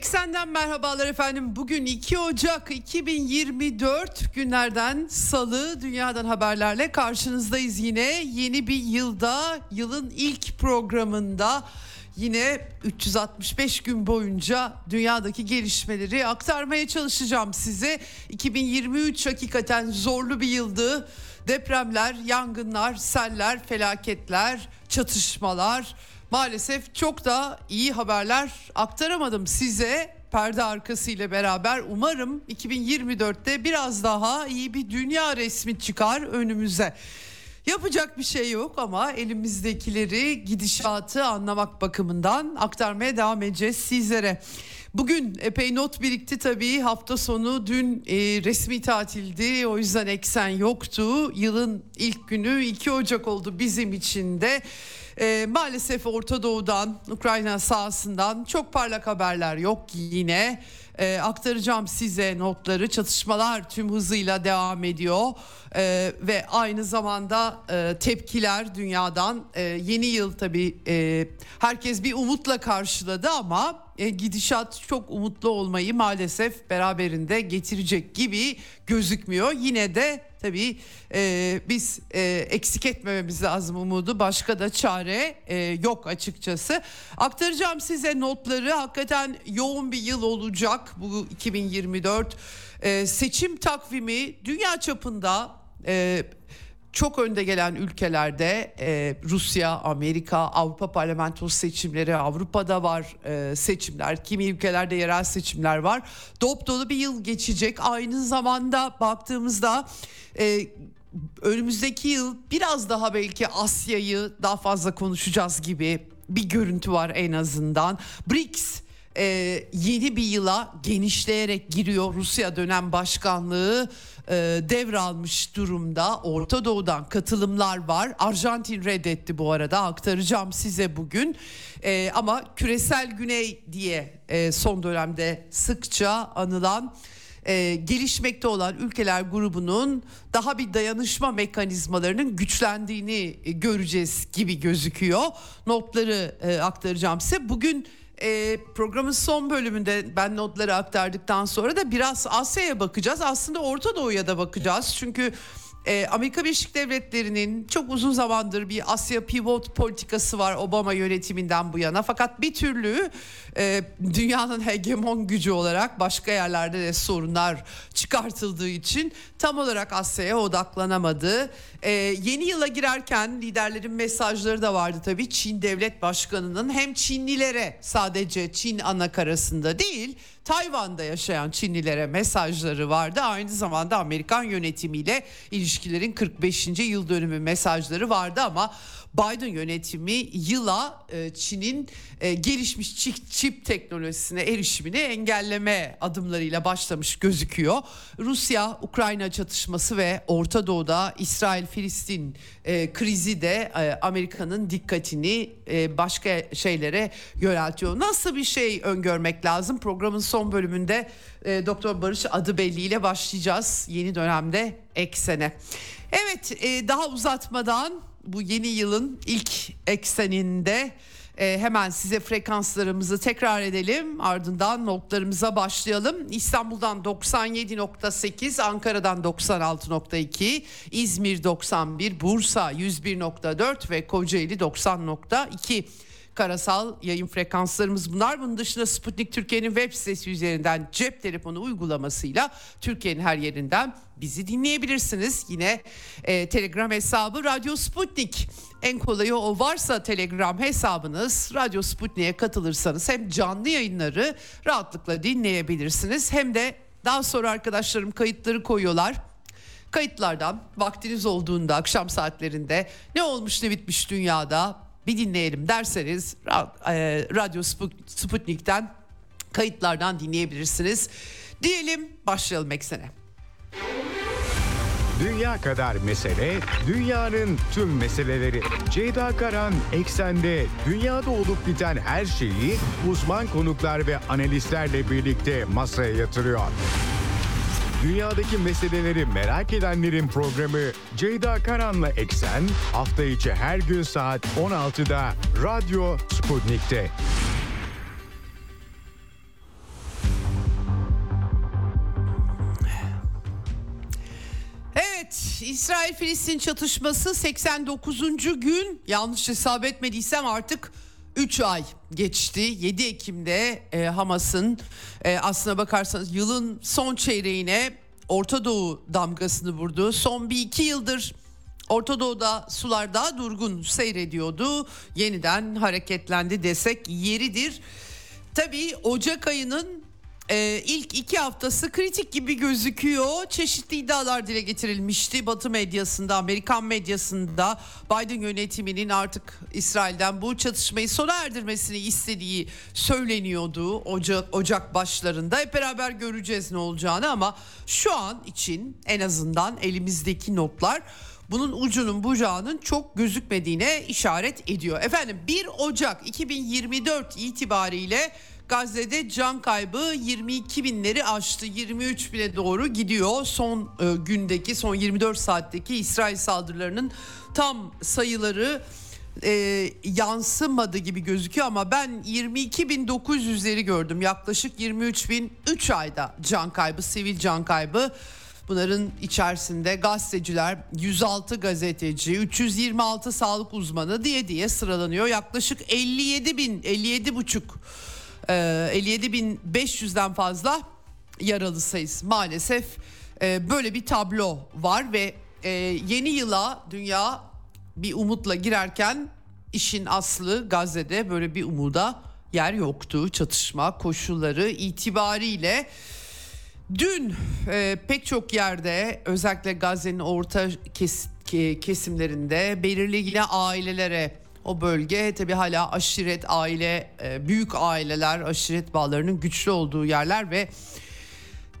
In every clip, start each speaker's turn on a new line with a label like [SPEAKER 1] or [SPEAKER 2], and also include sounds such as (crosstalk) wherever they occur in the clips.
[SPEAKER 1] Eksenden merhabalar efendim. Bugün 2 Ocak 2024 günlerden salı dünyadan haberlerle karşınızdayız yine. Yeni bir yılda yılın ilk programında yine 365 gün boyunca dünyadaki gelişmeleri aktarmaya çalışacağım size. 2023 hakikaten zorlu bir yıldı. Depremler, yangınlar, seller, felaketler, çatışmalar maalesef çok da iyi haberler aktaramadım size perde arkası ile beraber umarım 2024'te biraz daha iyi bir dünya resmi çıkar önümüze. Yapacak bir şey yok ama elimizdekileri gidişatı anlamak bakımından aktarmaya devam edeceğiz sizlere. Bugün epey not birikti tabii hafta sonu dün e, resmi tatildi o yüzden eksen yoktu. Yılın ilk günü 2 Ocak oldu bizim için de. E, maalesef Orta Doğu'dan, Ukrayna sahasından çok parlak haberler yok yine. E, aktaracağım size notları. Çatışmalar tüm hızıyla devam ediyor e, ve aynı zamanda e, tepkiler dünyadan. E, yeni yıl tabii e, herkes bir umutla karşıladı ama e, gidişat çok umutlu olmayı maalesef beraberinde getirecek gibi gözükmüyor. Yine de tabii e, biz e, eksik etmememiz lazım umudu. Başka da çare e, yok açıkçası. Aktaracağım size notları. Hakikaten yoğun bir yıl olacak bu 2024. E, seçim takvimi dünya çapında e, çok önde gelen ülkelerde e, Rusya, Amerika, Avrupa parlamentosu seçimleri, Avrupa'da var e, seçimler, kimi ülkelerde yerel seçimler var. Dop dolu bir yıl geçecek. Aynı zamanda baktığımızda e, önümüzdeki yıl biraz daha belki Asya'yı daha fazla konuşacağız gibi bir görüntü var en azından. BRICS e, yeni bir yıla genişleyerek giriyor. Rusya dönem başkanlığı devralmış durumda. Orta Doğu'dan katılımlar var. Arjantin reddetti bu arada aktaracağım size bugün. E, ama küresel güney diye e, son dönemde sıkça anılan e, gelişmekte olan ülkeler grubunun daha bir dayanışma mekanizmalarının güçlendiğini e, göreceğiz gibi gözüküyor. Notları e, aktaracağım size. Bugün e, programın son bölümünde ben notları aktardıktan sonra da biraz Asya'ya bakacağız. Aslında Orta Doğu'ya da bakacağız. Çünkü e, Amerika Birleşik Devletleri'nin çok uzun zamandır bir Asya pivot politikası var Obama yönetiminden bu yana. Fakat bir türlü e, dünyanın hegemon gücü olarak başka yerlerde de sorunlar çıkartıldığı için tam olarak Asya'ya odaklanamadı. E, yeni yıla girerken liderlerin mesajları da vardı tabii. Çin Devlet Başkanı'nın hem Çinlilere sadece Çin anakarasında değil Tayvan'da yaşayan Çinlilere mesajları vardı. Aynı zamanda Amerikan yönetimiyle ilişkilerin 45. yıl dönümü mesajları vardı ama Biden yönetimi yıla e, Çin'in e, gelişmiş çip, teknolojisine erişimini engelleme adımlarıyla başlamış gözüküyor. Rusya Ukrayna çatışması ve Orta Doğu'da İsrail-Filistin e, krizi de Amerika'nın dikkatini başka şeylere yöneltiyor. Nasıl bir şey öngörmek lazım? Programın son bölümünde Doktor Barış Adıbelli ile başlayacağız yeni dönemde eksene. Evet daha uzatmadan bu yeni yılın ilk ekseninde e, hemen size frekanslarımızı tekrar edelim. Ardından notlarımıza başlayalım. İstanbul'dan 97.8, Ankara'dan 96.2, İzmir 91, Bursa 101.4 ve Kocaeli 90.2 karasal yayın frekanslarımız bunlar. Bunun dışında Sputnik Türkiye'nin web sitesi üzerinden cep telefonu uygulamasıyla Türkiye'nin her yerinden bizi dinleyebilirsiniz. Yine e, Telegram hesabı Radyo Sputnik. En kolayı o varsa Telegram hesabınız Radyo Sputnik'e katılırsanız hem canlı yayınları rahatlıkla dinleyebilirsiniz hem de daha sonra arkadaşlarım kayıtları koyuyorlar Kayıtlardan vaktiniz olduğunda akşam saatlerinde ne olmuş ne bitmiş dünyada bir dinleyelim derseniz e, Radyo Sputnik'ten kayıtlardan dinleyebilirsiniz. Diyelim başlayalım eksene.
[SPEAKER 2] Dünya kadar mesele, dünyanın tüm meseleleri. Ceyda Karan Eksen'de dünyada olup biten her şeyi uzman konuklar ve analistlerle birlikte masaya yatırıyor. Dünyadaki meseleleri merak edenlerin programı Ceyda Karan'la Eksen hafta içi her gün saat 16'da Radyo Sputnik'te.
[SPEAKER 1] Evet, İsrail-Filistin çatışması 89. gün. Yanlış hesap etmediysem artık 3 ay geçti. 7 Ekim'de e, Hamas'ın e, aslına bakarsanız yılın son çeyreğine Orta Doğu damgasını vurdu. Son bir iki yıldır Orta Doğu'da sular daha durgun seyrediyordu. Yeniden hareketlendi desek yeridir. Tabii Ocak ayının ee, ilk iki haftası kritik gibi gözüküyor. Çeşitli iddialar dile getirilmişti. Batı medyasında, Amerikan medyasında Biden yönetiminin artık İsrail'den bu çatışmayı sona erdirmesini istediği söyleniyordu Ocak, Ocak başlarında. Hep beraber göreceğiz ne olacağını ama şu an için en azından elimizdeki notlar bunun ucunun bucağının çok gözükmediğine işaret ediyor. Efendim 1 Ocak 2024 itibariyle Gazze'de can kaybı 22 binleri aştı. 23 bine doğru gidiyor. Son e, gündeki son 24 saatteki İsrail saldırılarının tam sayıları e, yansımadı gibi gözüküyor ama ben 22.900'leri gördüm. Yaklaşık 23 bin 3 ayda can kaybı, sivil can kaybı. Bunların içerisinde gazeteciler, 106 gazeteci, 326 sağlık uzmanı diye diye sıralanıyor. Yaklaşık 57 bin, 57 buçuk 57.500'den ee, fazla yaralı sayısı maalesef e, böyle bir tablo var ve e, yeni yıla dünya bir umutla girerken işin aslı Gazze'de böyle bir umuda yer yoktu çatışma koşulları itibariyle. Dün e, pek çok yerde özellikle Gazze'nin orta kes, kesimlerinde belirli yine ailelere o bölge tabi hala aşiret aile e, büyük aileler aşiret bağlarının güçlü olduğu yerler ve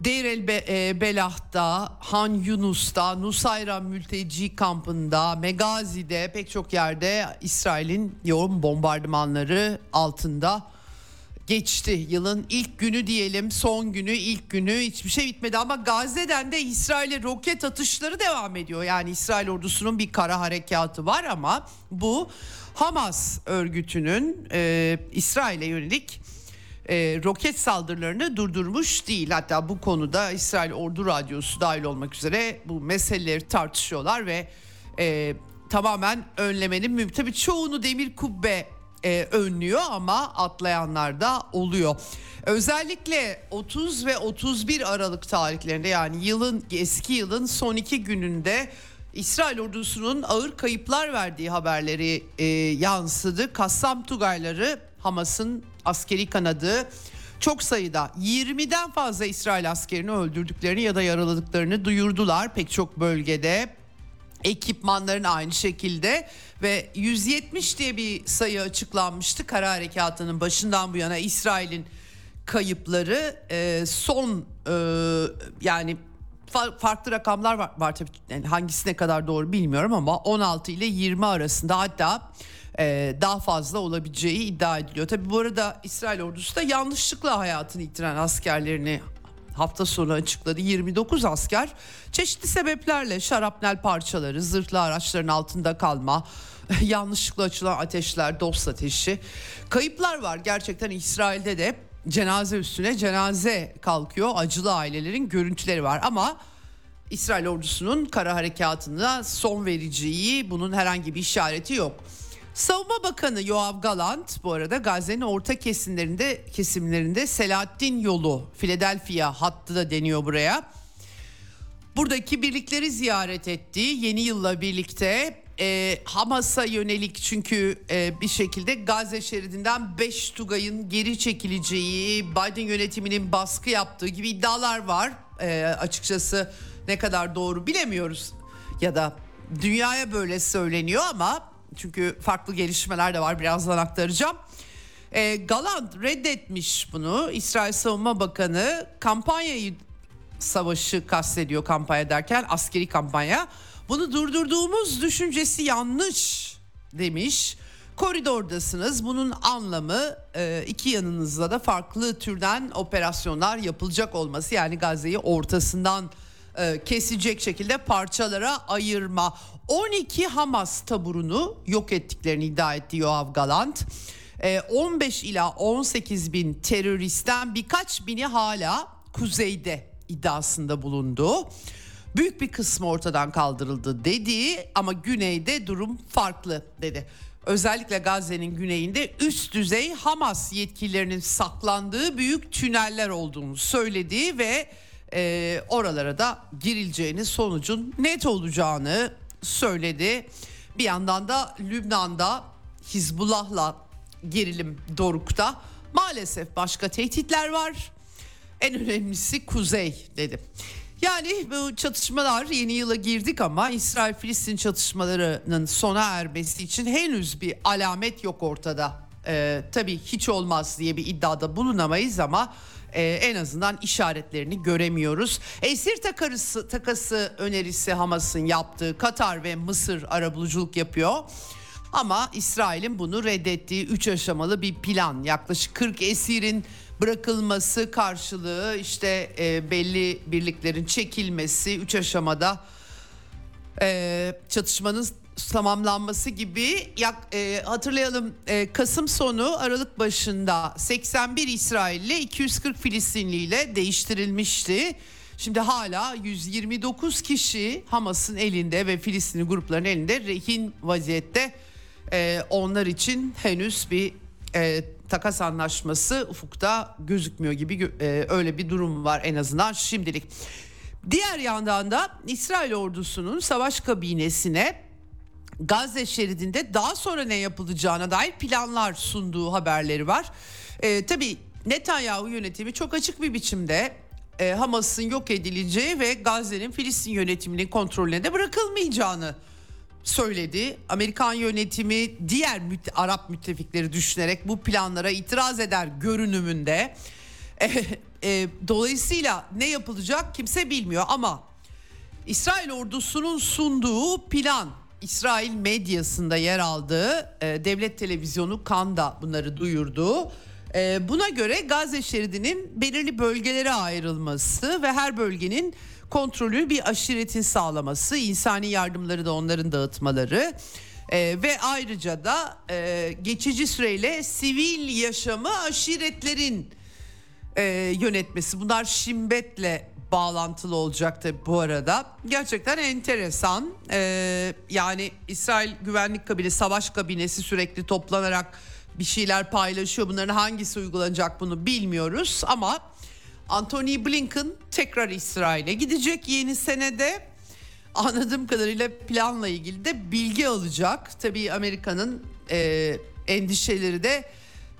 [SPEAKER 1] Deir el e, Belah'ta, Han Yunus'ta, Nusayra mülteci kampında, Megazi'de pek çok yerde İsrail'in yoğun bombardımanları altında geçti. Yılın ilk günü diyelim, son günü, ilk günü hiçbir şey bitmedi ama Gazze'den de İsrail'e roket atışları devam ediyor. Yani İsrail ordusunun bir kara harekatı var ama bu Hamas örgütünün e, İsrail'e yönelik e, roket saldırılarını durdurmuş değil. Hatta bu konuda İsrail Ordu Radyosu dahil olmak üzere bu meseleleri tartışıyorlar ve e, tamamen önlemenin mümkün. Tabii çoğunu demir kubbe e, önlüyor ama atlayanlar da oluyor. Özellikle 30 ve 31 Aralık tarihlerinde yani yılın eski yılın son iki gününde İsrail ordusunun ağır kayıplar verdiği haberleri e, yansıdı. Kassam Tugayları Hamas'ın askeri kanadı çok sayıda 20'den fazla İsrail askerini öldürdüklerini ya da yaraladıklarını duyurdular pek çok bölgede. Ekipmanların aynı şekilde ve 170 diye bir sayı açıklanmıştı kara harekatının başından bu yana İsrail'in kayıpları e, son e, yani farklı rakamlar var, var tabii yani hangisine kadar doğru bilmiyorum ama 16 ile 20 arasında hatta e, daha fazla olabileceği iddia ediliyor. Tabii bu arada İsrail ordusu da yanlışlıkla hayatını yitiren askerlerini hafta sonu açıkladı. 29 asker çeşitli sebeplerle şarapnel parçaları, zırhlı araçların altında kalma, (laughs) yanlışlıkla açılan ateşler, dost ateşi. Kayıplar var gerçekten İsrail'de de cenaze üstüne cenaze kalkıyor. Acılı ailelerin görüntüleri var ama İsrail ordusunun kara harekatına son vereceği bunun herhangi bir işareti yok. Savunma Bakanı Yoav Galant bu arada Gazze'nin orta kesimlerinde kesimlerinde Selahattin yolu Philadelphia hattı da deniyor buraya. Buradaki birlikleri ziyaret etti. Yeni yılla birlikte e, Hamas'a yönelik çünkü e, bir şekilde Gazze şeridinden 5 Tugay'ın geri çekileceği, Biden yönetiminin baskı yaptığı gibi iddialar var. E, açıkçası Ne kadar doğru bilemiyoruz ya da dünyaya böyle söyleniyor ama çünkü farklı gelişmeler de var birazdan aktaracağım. E, Galant reddetmiş bunu. İsrail Savunma Bakanı kampanyayı savaşı kastediyor kampanya derken askeri kampanya. Bunu durdurduğumuz düşüncesi yanlış demiş. Koridordasınız. Bunun anlamı e, iki yanınızda da farklı türden operasyonlar yapılacak olması. Yani Gazze'yi ortasından e, kesecek şekilde parçalara ayırma. 12 Hamas taburunu yok ettiklerini iddia etti Yoav Galant. 15 ila 18 bin teröristten birkaç bini hala kuzeyde iddiasında bulundu. Büyük bir kısmı ortadan kaldırıldı dedi ama güneyde durum farklı dedi. Özellikle Gazze'nin güneyinde üst düzey Hamas yetkililerinin saklandığı büyük tüneller olduğunu söyledi ve e, oralara da girileceğini sonucun net olacağını söyledi. Bir yandan da Lübnan'da Hizbullah'la gerilim dorukta. Maalesef başka tehditler var. En önemlisi kuzey dedi. Yani bu çatışmalar yeni yıla girdik ama İsrail-Filistin çatışmalarının sona ermesi için henüz bir alamet yok ortada. Ee, tabii hiç olmaz diye bir iddiada bulunamayız ama e, en azından işaretlerini göremiyoruz. Esir takası, takası önerisi Hamas'ın yaptığı Katar ve Mısır arabuluculuk yapıyor. Ama İsrail'in bunu reddettiği 3 aşamalı bir plan yaklaşık 40 esirin bırakılması karşılığı işte e, belli birliklerin çekilmesi 3 aşamada e, çatışmanın tamamlanması gibi yak, e, hatırlayalım e, Kasım sonu Aralık başında 81 İsrailli 240 Filistinli ile değiştirilmişti. Şimdi hala 129 kişi Hamas'ın elinde ve Filistinli grupların elinde rehin vaziyette. E, onlar için henüz bir e, takas anlaşması ufukta gözükmüyor gibi e, öyle bir durum var en azından şimdilik. Diğer yandan da İsrail ordusunun savaş kabinesine Gazze şeridinde daha sonra ne yapılacağına dair planlar sunduğu haberleri var. E, tabii Netanyahu yönetimi çok açık bir biçimde e, Hamas'ın yok edileceği ve Gazze'nin Filistin yönetiminin kontrolüne de bırakılmayacağını söyledi. Amerikan yönetimi diğer müte, Arap müttefikleri düşünerek bu planlara itiraz eder görünümünde. (laughs) E, e, dolayısıyla ne yapılacak kimse bilmiyor ama İsrail ordusunun sunduğu plan İsrail medyasında yer aldığı e, devlet televizyonu Kanda bunları duyurdu. E, buna göre Gazze şeridinin belirli bölgelere ayrılması ve her bölgenin kontrolü bir aşiretin sağlaması, insani yardımları da onların dağıtmaları e, ve ayrıca da e, geçici süreyle sivil yaşamı aşiretlerin e, yönetmesi. Bunlar Şimbet'le bağlantılı olacak tabi bu arada. Gerçekten enteresan. Ee, yani İsrail Güvenlik Kabinesi, Savaş Kabinesi sürekli toplanarak bir şeyler paylaşıyor. Bunların hangisi uygulanacak bunu bilmiyoruz ama Anthony Blinken tekrar İsrail'e gidecek yeni senede. Anladığım kadarıyla planla ilgili de bilgi alacak. Tabii Amerika'nın e, endişeleri de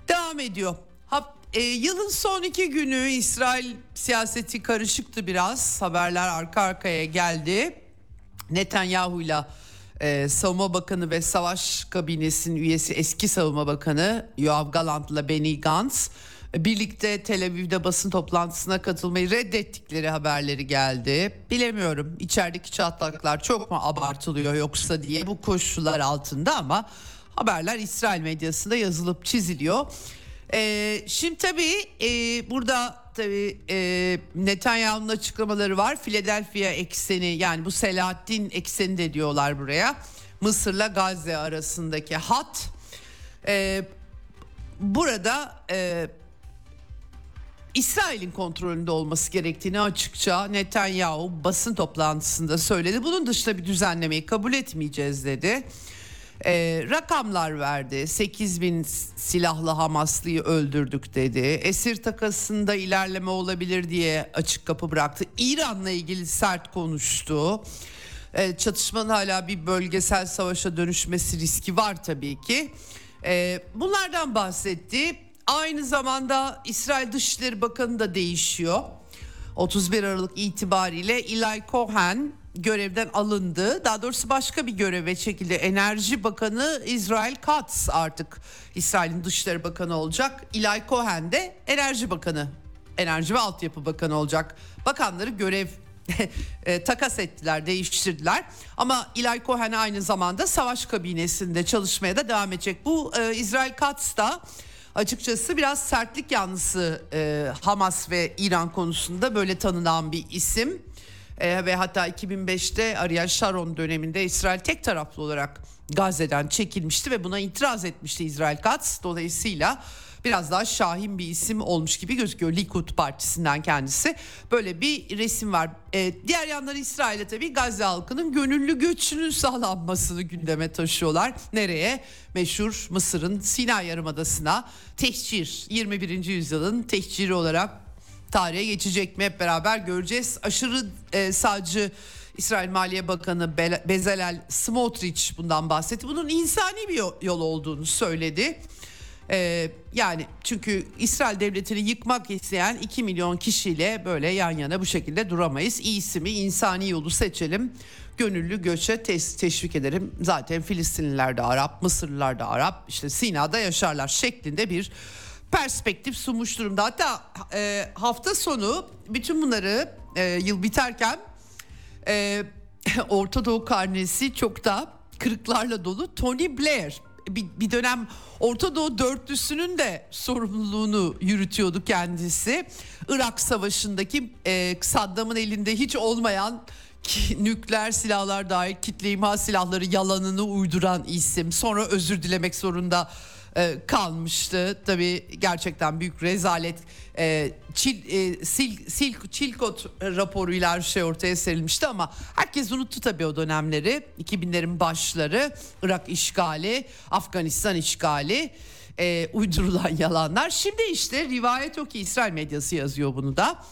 [SPEAKER 1] devam ediyor. Ha, e, yılın son iki günü İsrail siyaseti karışıktı biraz. Haberler arka arkaya geldi. Netanyahu ile e, Savunma Bakanı ve Savaş Kabinesi'nin üyesi eski Savunma Bakanı Yoav Galant ile Benny Gantz birlikte Tel Aviv'de basın toplantısına katılmayı reddettikleri haberleri geldi. Bilemiyorum içerideki çatlaklar çok mu abartılıyor yoksa diye bu koşullar altında ama haberler İsrail medyasında yazılıp çiziliyor. Ee, şimdi tabii e, burada tabii e, Netanyahu'nun açıklamaları var. Philadelphia ekseni yani bu Selahattin ekseni de diyorlar buraya. Mısır'la Gazze arasındaki hat. Ee, burada e, İsrail'in kontrolünde olması gerektiğini açıkça Netanyahu basın toplantısında söyledi. Bunun dışında bir düzenlemeyi kabul etmeyeceğiz dedi. Ee, rakamlar verdi. 8 bin silahlı Hamaslıyı öldürdük dedi. Esir takasında ilerleme olabilir diye açık kapı bıraktı. İran'la ilgili sert konuştu. Ee, çatışmanın hala bir bölgesel savaşa dönüşmesi riski var tabii ki. Ee, bunlardan bahsetti. Aynı zamanda İsrail Dışişleri Bakanı da değişiyor. 31 Aralık itibariyle Eli Cohen görevden alındı. Daha doğrusu başka bir göreve çekildi. Enerji Bakanı Israel Katz artık İsrail'in Dışişleri Bakanı olacak. Eli Cohen de Enerji Bakanı. Enerji ve Altyapı Bakanı olacak. Bakanları görev (laughs) e, takas ettiler, değiştirdiler. Ama Eli Cohen aynı zamanda savaş kabinesinde çalışmaya da devam edecek. Bu e, İsrail Katz da açıkçası biraz sertlik yanlısı e, Hamas ve İran konusunda böyle tanınan bir isim. E, ve hatta 2005'te Ariel Sharon döneminde İsrail tek taraflı olarak Gazze'den çekilmişti ve buna itiraz etmişti İsrail Katz. Dolayısıyla biraz daha şahin bir isim olmuş gibi gözüküyor Likud partisinden kendisi. Böyle bir resim var. Ee, diğer yandan İsrail'e tabii Gazze halkının gönüllü göçünün sağlanmasını gündeme taşıyorlar. Nereye? Meşhur Mısır'ın Sina Yarımadası'na tehcir 21. yüzyılın tehciri olarak tarihe geçecek mi hep beraber göreceğiz. Aşırı e, sağcı İsrail Maliye Bakanı Bezalel Smotrich bundan bahsetti. Bunun insani bir yol olduğunu söyledi. Ee, yani çünkü İsrail devletini yıkmak isteyen 2 milyon kişiyle böyle yan yana bu şekilde duramayız. İyisi mi insani yolu seçelim. Gönüllü göçe te- teşvik ederim. Zaten Filistinliler de Arap, Mısırlılar da Arap, işte Sina'da yaşarlar şeklinde bir perspektif sunmuş durumda. Hatta e, hafta sonu bütün bunları e, yıl biterken e, (laughs) Orta Doğu karnesi çok da kırıklarla dolu Tony Blair bir, bir dönem Orta Doğu dörtlüsünün de sorumluluğunu yürütüyordu kendisi. Irak Savaşı'ndaki e, Saddam'ın elinde hiç olmayan ki, nükleer silahlar dahil kitle imha silahları yalanını uyduran isim. Sonra özür dilemek zorunda e, kalmıştı. Tabii gerçekten büyük rezalet. E, Çil, e, Sil, Sil, Çilkot raporuyla her şey ortaya serilmişti ama herkes unuttu tabii o dönemleri. 2000'lerin başları, Irak işgali, Afganistan işgali, e, uydurulan yalanlar. Şimdi işte rivayet o ki İsrail medyası yazıyor bunu da.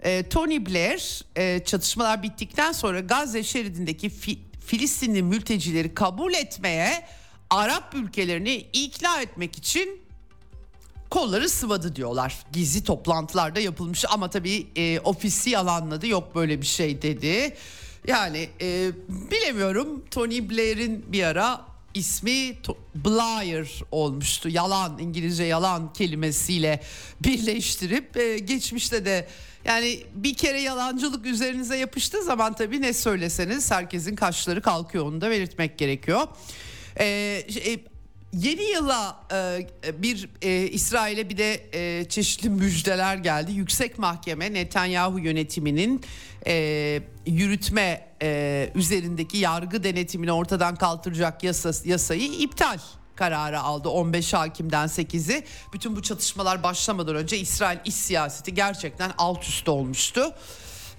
[SPEAKER 1] E, Tony Blair e, çatışmalar bittikten sonra Gazze şeridindeki fi, Filistinli mültecileri kabul etmeye Arap ülkelerini ikna etmek için kolları sıvadı diyorlar. Gizli toplantılarda yapılmış ama tabii e, ofisi yalanladı yok böyle bir şey dedi. Yani e, bilemiyorum Tony Blair'in bir ara ismi Blair olmuştu. Yalan İngilizce yalan kelimesiyle birleştirip e, geçmişte de yani bir kere yalancılık üzerinize yapıştığı zaman tabii ne söyleseniz herkesin kaşları kalkıyor onu da belirtmek gerekiyor. E, Yeni yıla e, bir e, İsrail'e bir de e, çeşitli müjdeler geldi. Yüksek Mahkeme Netanyahu yönetiminin e, yürütme e, üzerindeki yargı denetimini ortadan kaldıracak yasa, yasayı iptal kararı aldı 15 hakimden 8'i. Bütün bu çatışmalar başlamadan önce İsrail iç siyaseti gerçekten alt üst olmuştu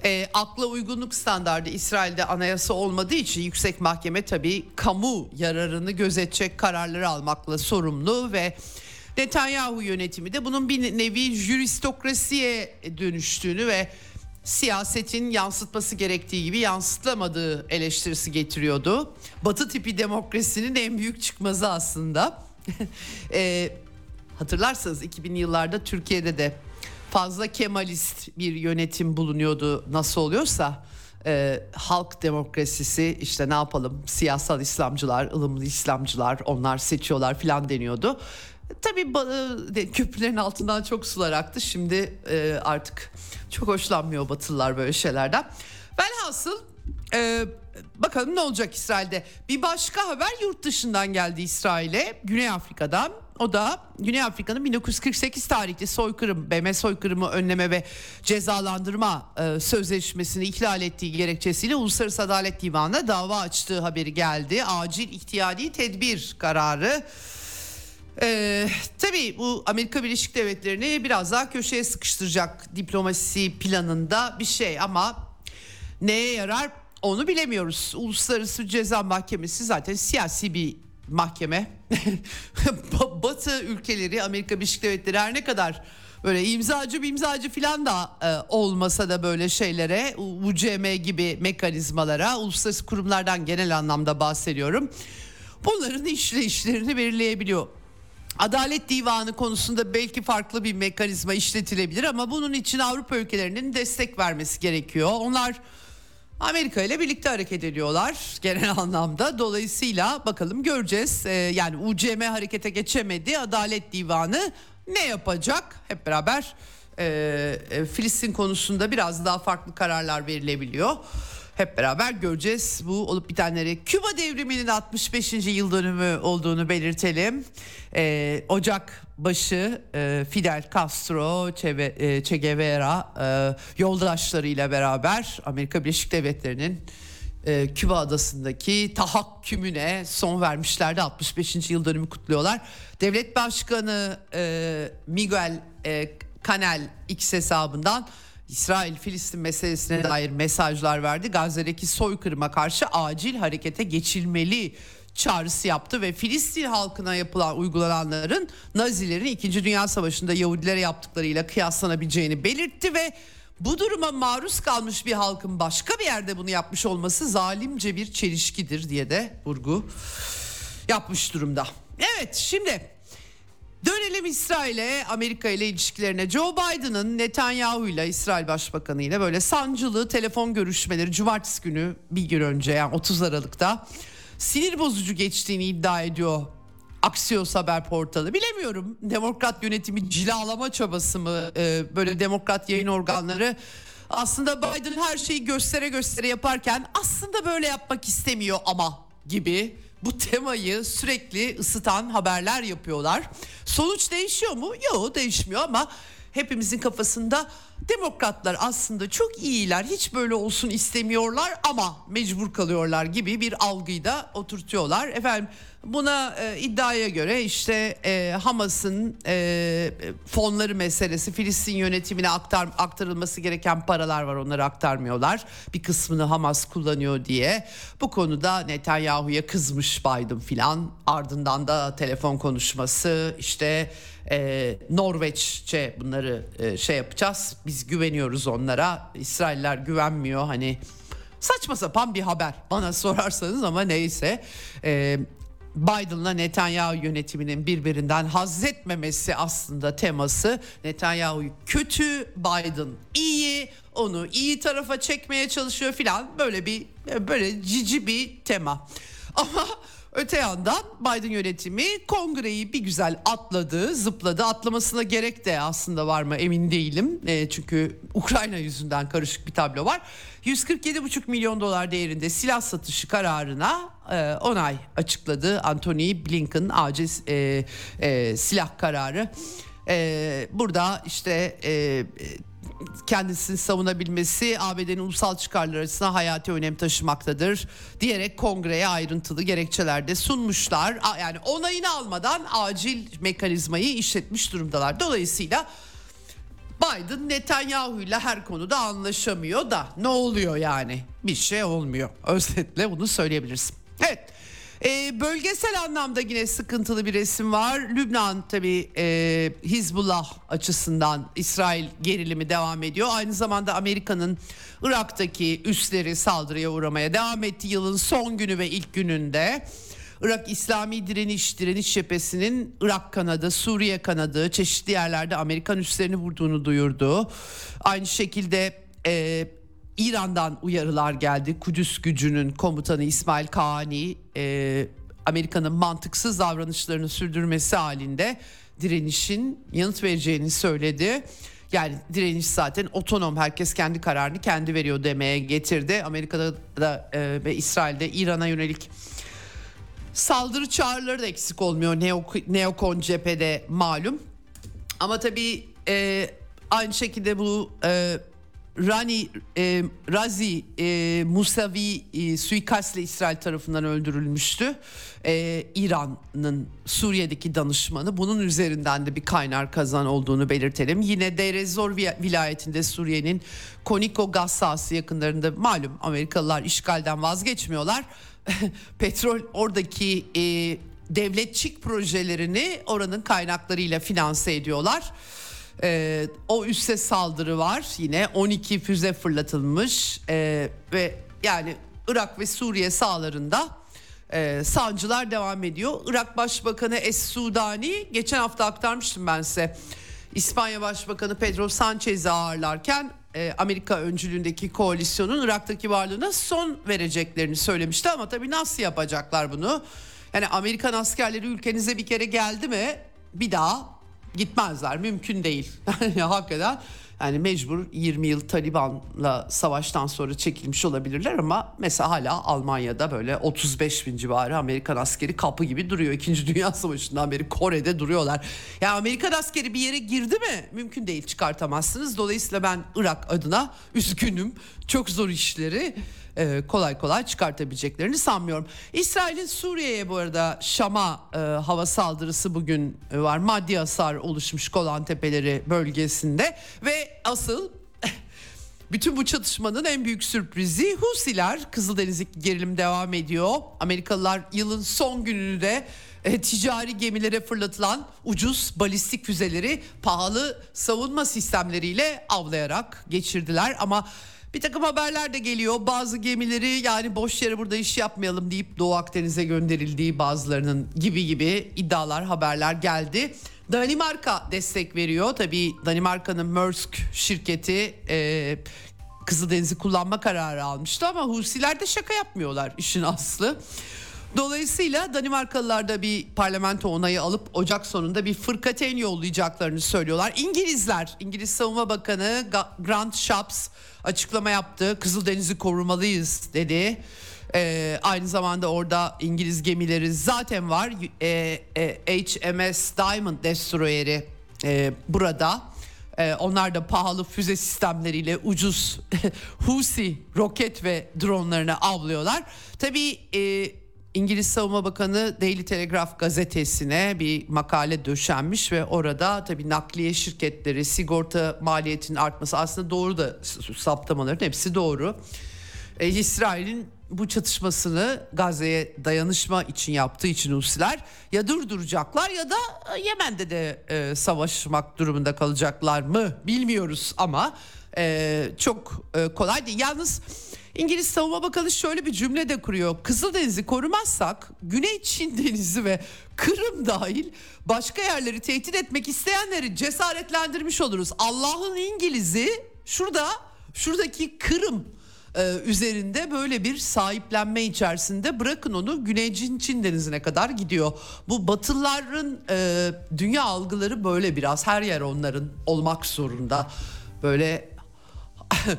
[SPEAKER 1] e, akla uygunluk standardı İsrail'de anayasa olmadığı için yüksek mahkeme tabii kamu yararını gözetecek kararları almakla sorumlu ve Netanyahu yönetimi de bunun bir nevi juristokrasiye dönüştüğünü ve siyasetin yansıtması gerektiği gibi yansıtlamadığı eleştirisi getiriyordu. Batı tipi demokrasinin en büyük çıkmazı aslında. (laughs) e, hatırlarsanız 2000'li yıllarda Türkiye'de de fazla Kemalist bir yönetim bulunuyordu nasıl oluyorsa e, halk demokrasisi işte ne yapalım siyasal İslamcılar, ılımlı İslamcılar onlar seçiyorlar filan deniyordu. Tabii köprülerin altından çok sular aktı. Şimdi e, artık çok hoşlanmıyor Batılılar böyle şeylerden. Velhasıl e, bakalım ne olacak İsrail'de. Bir başka haber yurt dışından geldi İsrail'e. Güney Afrika'dan. O da Güney Afrika'nın 1948 tarihli soykırım, BM soykırımı önleme ve cezalandırma e, sözleşmesini ihlal ettiği gerekçesiyle Uluslararası Adalet Divanı'na dava açtığı haberi geldi. Acil ihtiyadi tedbir kararı. Ee, tabii bu Amerika Birleşik Devletleri'ni biraz daha köşeye sıkıştıracak diplomasi planında bir şey ama neye yarar onu bilemiyoruz. Uluslararası Ceza Mahkemesi zaten siyasi bir mahkeme. (laughs) Batı ülkeleri Amerika Birleşik Devletleri her ne kadar böyle imzacı bir imzacı falan da e, olmasa da böyle şeylere UCM gibi mekanizmalara uluslararası kurumlardan genel anlamda bahsediyorum. Bunların işleyişlerini belirleyebiliyor. Adalet Divanı konusunda belki farklı bir mekanizma işletilebilir ama bunun için Avrupa ülkelerinin destek vermesi gerekiyor. Onlar Amerika ile birlikte hareket ediyorlar (laughs) genel anlamda. Dolayısıyla bakalım göreceğiz. Ee, yani UCM harekete geçemedi. Adalet Divanı ne yapacak? Hep beraber e, e, Filistin konusunda biraz daha farklı kararlar verilebiliyor. Hep beraber göreceğiz bu olup bitenleri. Küba devriminin 65. yıl dönümü olduğunu belirtelim. Ee, Ocak başı e, Fidel Castro, Che, e, che Guevara e, yoldaşlarıyla beraber Amerika Birleşik Devletleri'nin e, Küba adasındaki tahakkümüne son vermişlerdi. 65. yıl dönümü kutluyorlar. Devlet Başkanı e, Miguel e, Canel X hesabından İsrail-Filistin meselesine dair mesajlar verdi. Gazze'deki soykırıma karşı acil harekete geçilmeli çağrısı yaptı ve Filistin halkına yapılan uygulananların Nazilerin 2. Dünya Savaşı'nda Yahudilere yaptıklarıyla kıyaslanabileceğini belirtti ve bu duruma maruz kalmış bir halkın başka bir yerde bunu yapmış olması zalimce bir çelişkidir diye de vurgu yapmış durumda. Evet şimdi Dönelim İsrail'e, Amerika ile ilişkilerine. Joe Biden'ın Netanyahu ile İsrail Başbakanı ile böyle sancılı telefon görüşmeleri cumartesi günü bir gün önce yani 30 Aralık'ta sinir bozucu geçtiğini iddia ediyor Axios haber portalı. Bilemiyorum demokrat yönetimi cilalama çabası mı ee, böyle demokrat yayın organları aslında Biden her şeyi göstere göstere yaparken aslında böyle yapmak istemiyor ama gibi bu temayı sürekli ısıtan haberler yapıyorlar. Sonuç değişiyor mu? Yok değişmiyor ama hepimizin kafasında demokratlar aslında çok iyiler hiç böyle olsun istemiyorlar ama mecbur kalıyorlar gibi bir algıyı da oturtuyorlar. Efendim Buna e, iddiaya göre işte e, Hamas'ın e, fonları meselesi Filistin yönetimine aktar, aktarılması gereken paralar var onları aktarmıyorlar. Bir kısmını Hamas kullanıyor diye. Bu konuda Netanyahu'ya kızmış Biden filan ardından da telefon konuşması işte e, Norveççe bunları e, şey yapacağız. Biz güveniyoruz onlara. İsrailler güvenmiyor. Hani saçma sapan bir haber bana (laughs) sorarsanız ama neyse. E, Biden'la Netanyahu yönetiminin birbirinden haz etmemesi aslında teması. Netanyahu kötü, Biden iyi, onu iyi tarafa çekmeye çalışıyor filan. Böyle bir böyle cici bir tema. (laughs) Ama Öte yandan Biden yönetimi kongreyi bir güzel atladı, zıpladı. Atlamasına gerek de aslında var mı emin değilim. E, çünkü Ukrayna yüzünden karışık bir tablo var. 147,5 milyon dolar değerinde silah satışı kararına e, onay açıkladı. Anthony Blinken acil e, e, silah kararı. E, burada işte e, kendisini savunabilmesi ABD'nin ulusal çıkarları açısından hayati önem taşımaktadır diyerek kongreye ayrıntılı gerekçelerde sunmuşlar. Yani onayını almadan acil mekanizmayı işletmiş durumdalar. Dolayısıyla Biden Netanyahu ile her konuda anlaşamıyor da ne oluyor yani? Bir şey olmuyor. Özetle bunu söyleyebiliriz. Evet. E, bölgesel anlamda yine sıkıntılı bir resim var. Lübnan tabi e, Hizbullah açısından İsrail gerilimi devam ediyor. Aynı zamanda Amerika'nın Irak'taki üsleri saldırıya uğramaya devam etti. Yılın son günü ve ilk gününde. Irak İslami Direniş Direniş Cephesi'nin Irak kanadı, Suriye kanadı çeşitli yerlerde Amerikan üslerini vurduğunu duyurdu. Aynı şekilde e, İran'dan uyarılar geldi. Kudüs gücünün komutanı İsmail Kaani e, Amerika'nın mantıksız davranışlarını sürdürmesi halinde direnişin yanıt vereceğini söyledi. Yani direniş zaten otonom herkes kendi kararını kendi veriyor demeye getirdi. Amerika'da da e, ve İsrail'de İran'a yönelik saldırı çağrıları da eksik olmuyor Neo, Neokon cephede malum. Ama tabii e, aynı şekilde bu e, Rani e, Razi e, Musavi e, suikastle İsrail tarafından öldürülmüştü. E, İran'ın Suriye'deki danışmanı bunun üzerinden de bir kaynar kazan olduğunu belirtelim. Yine Deir Zor vilayetinde Suriye'nin Koniko gaz sahası yakınlarında malum Amerikalılar işgalden vazgeçmiyorlar. (laughs) Petrol oradaki e, devletçik projelerini oranın kaynaklarıyla finanse ediyorlar. E, o üsse saldırı var yine 12 füze fırlatılmış e, ve yani Irak ve Suriye sahalarında e, sancılar devam ediyor. Irak Başbakanı Es-Sudani geçen hafta aktarmıştım ben size. İspanya Başbakanı Pedro Sanchez'i ağırlarken e, Amerika öncülüğündeki koalisyonun Irak'taki varlığına son vereceklerini söylemişti ama tabii nasıl yapacaklar bunu? Yani Amerikan askerleri ülkenize bir kere geldi mi bir daha gitmezler mümkün değil. (laughs) Hakikaten yani mecbur 20 yıl Taliban'la savaştan sonra çekilmiş olabilirler ama mesela hala Almanya'da böyle 35 bin civarı Amerikan askeri kapı gibi duruyor. İkinci Dünya (laughs) Savaşı'ndan beri Kore'de duruyorlar. Ya Amerikan askeri bir yere girdi mi mümkün değil çıkartamazsınız. Dolayısıyla ben Irak adına üzgünüm. Çok zor işleri e, kolay kolay çıkartabileceklerini sanmıyorum. İsrail'in Suriye'ye bu arada Şam'a e, hava saldırısı bugün e, var. Maddi hasar oluşmuş Golan Tepeleri bölgesinde ve asıl (laughs) bütün bu çatışmanın en büyük sürprizi Husiler. Kızıldeniz'deki gerilim devam ediyor. Amerikalılar yılın son gününü de e, ticari gemilere fırlatılan ucuz balistik füzeleri pahalı savunma sistemleriyle avlayarak geçirdiler. Ama bir takım haberler de geliyor. Bazı gemileri yani boş yere burada iş yapmayalım deyip Doğu Akdeniz'e gönderildiği bazılarının gibi gibi iddialar, haberler geldi. Danimarka destek veriyor. Tabii Danimarka'nın Maersk şirketi e, Kızıldeniz'i kullanma kararı almıştı ama Husiler de şaka yapmıyorlar işin aslı. Dolayısıyla Danimarkalılar da bir parlamento onayı alıp Ocak sonunda bir fırkateyn yollayacaklarını söylüyorlar. İngilizler, İngiliz Savunma Bakanı Grant Shapps açıklama yaptı. Kızıldeniz'i korumalıyız dedi. Ee, aynı zamanda orada İngiliz gemileri zaten var. Ee, e, HMS Diamond Destroyer'i e, burada. Ee, onlar da pahalı füze sistemleriyle ucuz (laughs) Husi roket ve dronlarını avlıyorlar. Tabii e, İngiliz Savunma Bakanı Daily Telegraph gazetesine bir makale döşenmiş ve orada tabii nakliye şirketleri, sigorta maliyetinin artması aslında doğru da saptamaların hepsi doğru. E, İsrail'in bu çatışmasını Gazze'ye dayanışma için yaptığı için Husiler ya durduracaklar ya da e, Yemen'de de e, savaşmak durumunda kalacaklar mı bilmiyoruz ama e, çok e, kolay değil. Yalnız İngiliz Savunma Bakanı şöyle bir cümle de kuruyor. Kızıldeniz'i korumazsak Güney Çin (laughs) Denizi ve Kırım dahil başka yerleri tehdit etmek isteyenleri cesaretlendirmiş oluruz. Allah'ın İngiliz'i şurada şuradaki Kırım e, üzerinde böyle bir sahiplenme içerisinde bırakın onu Güney Çin, Denizi'ne kadar gidiyor. Bu Batılıların e, dünya algıları böyle biraz her yer onların olmak zorunda. Böyle (laughs)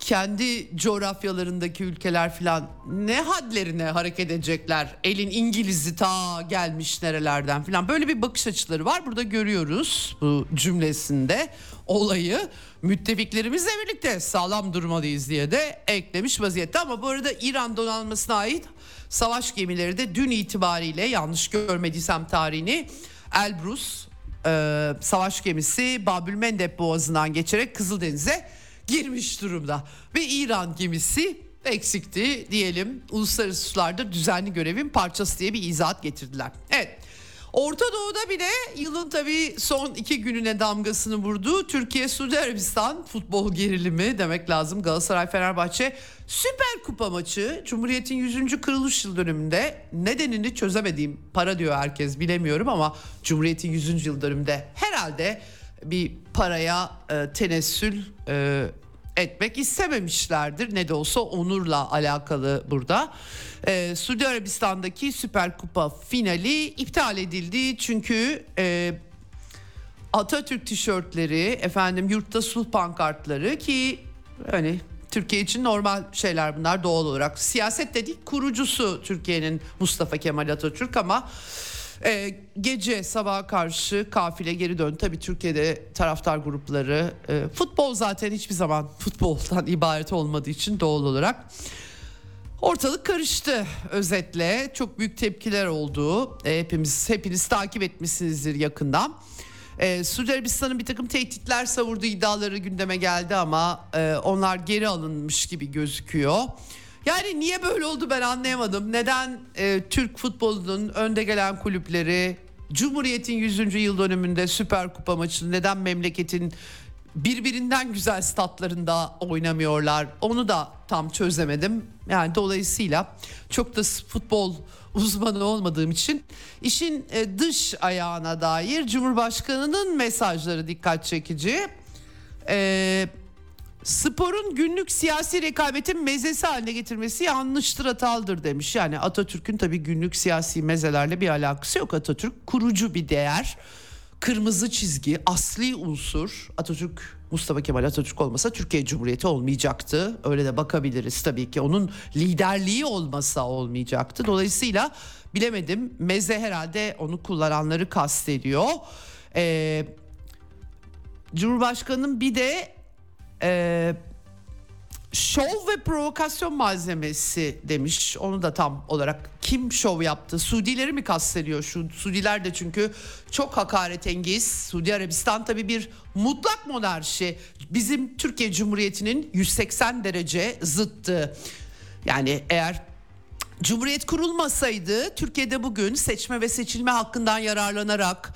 [SPEAKER 1] kendi coğrafyalarındaki ülkeler filan ne hadlerine hareket edecekler. Elin İngiliz'i ta gelmiş nerelerden filan. Böyle bir bakış açıları var. Burada görüyoruz bu cümlesinde olayı müttefiklerimizle birlikte sağlam durmalıyız diye de eklemiş vaziyette. Ama bu arada İran donanmasına ait savaş gemileri de dün itibariyle yanlış görmediysem tarihini Elbrus e, savaş gemisi Babül Mendeb Boğazı'ndan geçerek Kızıldeniz'e girmiş durumda. Ve İran gemisi eksikti diyelim. Uluslararası sularda düzenli görevin parçası diye bir izahat getirdiler. Evet. Orta Doğu'da bile yılın tabii son iki gününe damgasını vurdu. Türkiye Suudi Arabistan futbol gerilimi demek lazım. Galatasaray Fenerbahçe Süper Kupa maçı Cumhuriyet'in 100. kırılış yıl dönümünde nedenini çözemediğim para diyor herkes bilemiyorum ama Cumhuriyet'in 100. yıl dönümünde herhalde bir paraya e, tenessül e, etmek istememişlerdir. Ne de olsa onurla alakalı burada. Ee, Suudi Arabistan'daki Süper Kupa finali iptal edildi. Çünkü e, Atatürk tişörtleri, efendim yurtta sulh pankartları ki hani Türkiye için normal şeyler bunlar doğal olarak. Siyaset dedik kurucusu Türkiye'nin Mustafa Kemal Atatürk ama e, gece sabaha karşı kafile geri döndü. Tabii Türkiye'de taraftar grupları e, futbol zaten hiçbir zaman (laughs) futboldan ibaret olmadığı için doğal olarak ortalık karıştı özetle. Çok büyük tepkiler oldu. E, hepimiz hepiniz takip etmişsinizdir yakından. Ee, Suudi Arabistan'ın bir takım tehditler savurduğu iddiaları gündeme geldi ama e, onlar geri alınmış gibi gözüküyor. Yani niye böyle oldu ben anlayamadım. Neden e, Türk futbolunun önde gelen kulüpleri Cumhuriyet'in 100. yıl dönümünde Süper Kupa maçını neden memleketin birbirinden güzel statlarında oynamıyorlar. Onu da tam çözemedim. Yani dolayısıyla çok da futbol uzmanı olmadığım için işin e, dış ayağına dair Cumhurbaşkanı'nın mesajları dikkat çekici. Eee Sporun günlük siyasi rekabetin mezesi haline getirmesi yanlıştır hatalıdır demiş. Yani Atatürk'ün tabii günlük siyasi mezelerle bir alakası yok. Atatürk kurucu bir değer. Kırmızı çizgi, asli unsur. Atatürk Mustafa Kemal Atatürk olmasa Türkiye Cumhuriyeti olmayacaktı. Öyle de bakabiliriz tabii ki. Onun liderliği olmasa olmayacaktı. Dolayısıyla bilemedim. Meze herhalde onu kullananları kastediyor. Ee, Cumhurbaşkanının bir de e, şov ve provokasyon malzemesi demiş. Onu da tam olarak kim şov yaptı? Suudileri mi kastediyor? Şu Suudiler de çünkü çok hakaretengiz. Suudi Arabistan tabii bir mutlak monarşi. Bizim Türkiye Cumhuriyeti'nin 180 derece zıttı. Yani eğer Cumhuriyet kurulmasaydı Türkiye'de bugün seçme ve seçilme hakkından yararlanarak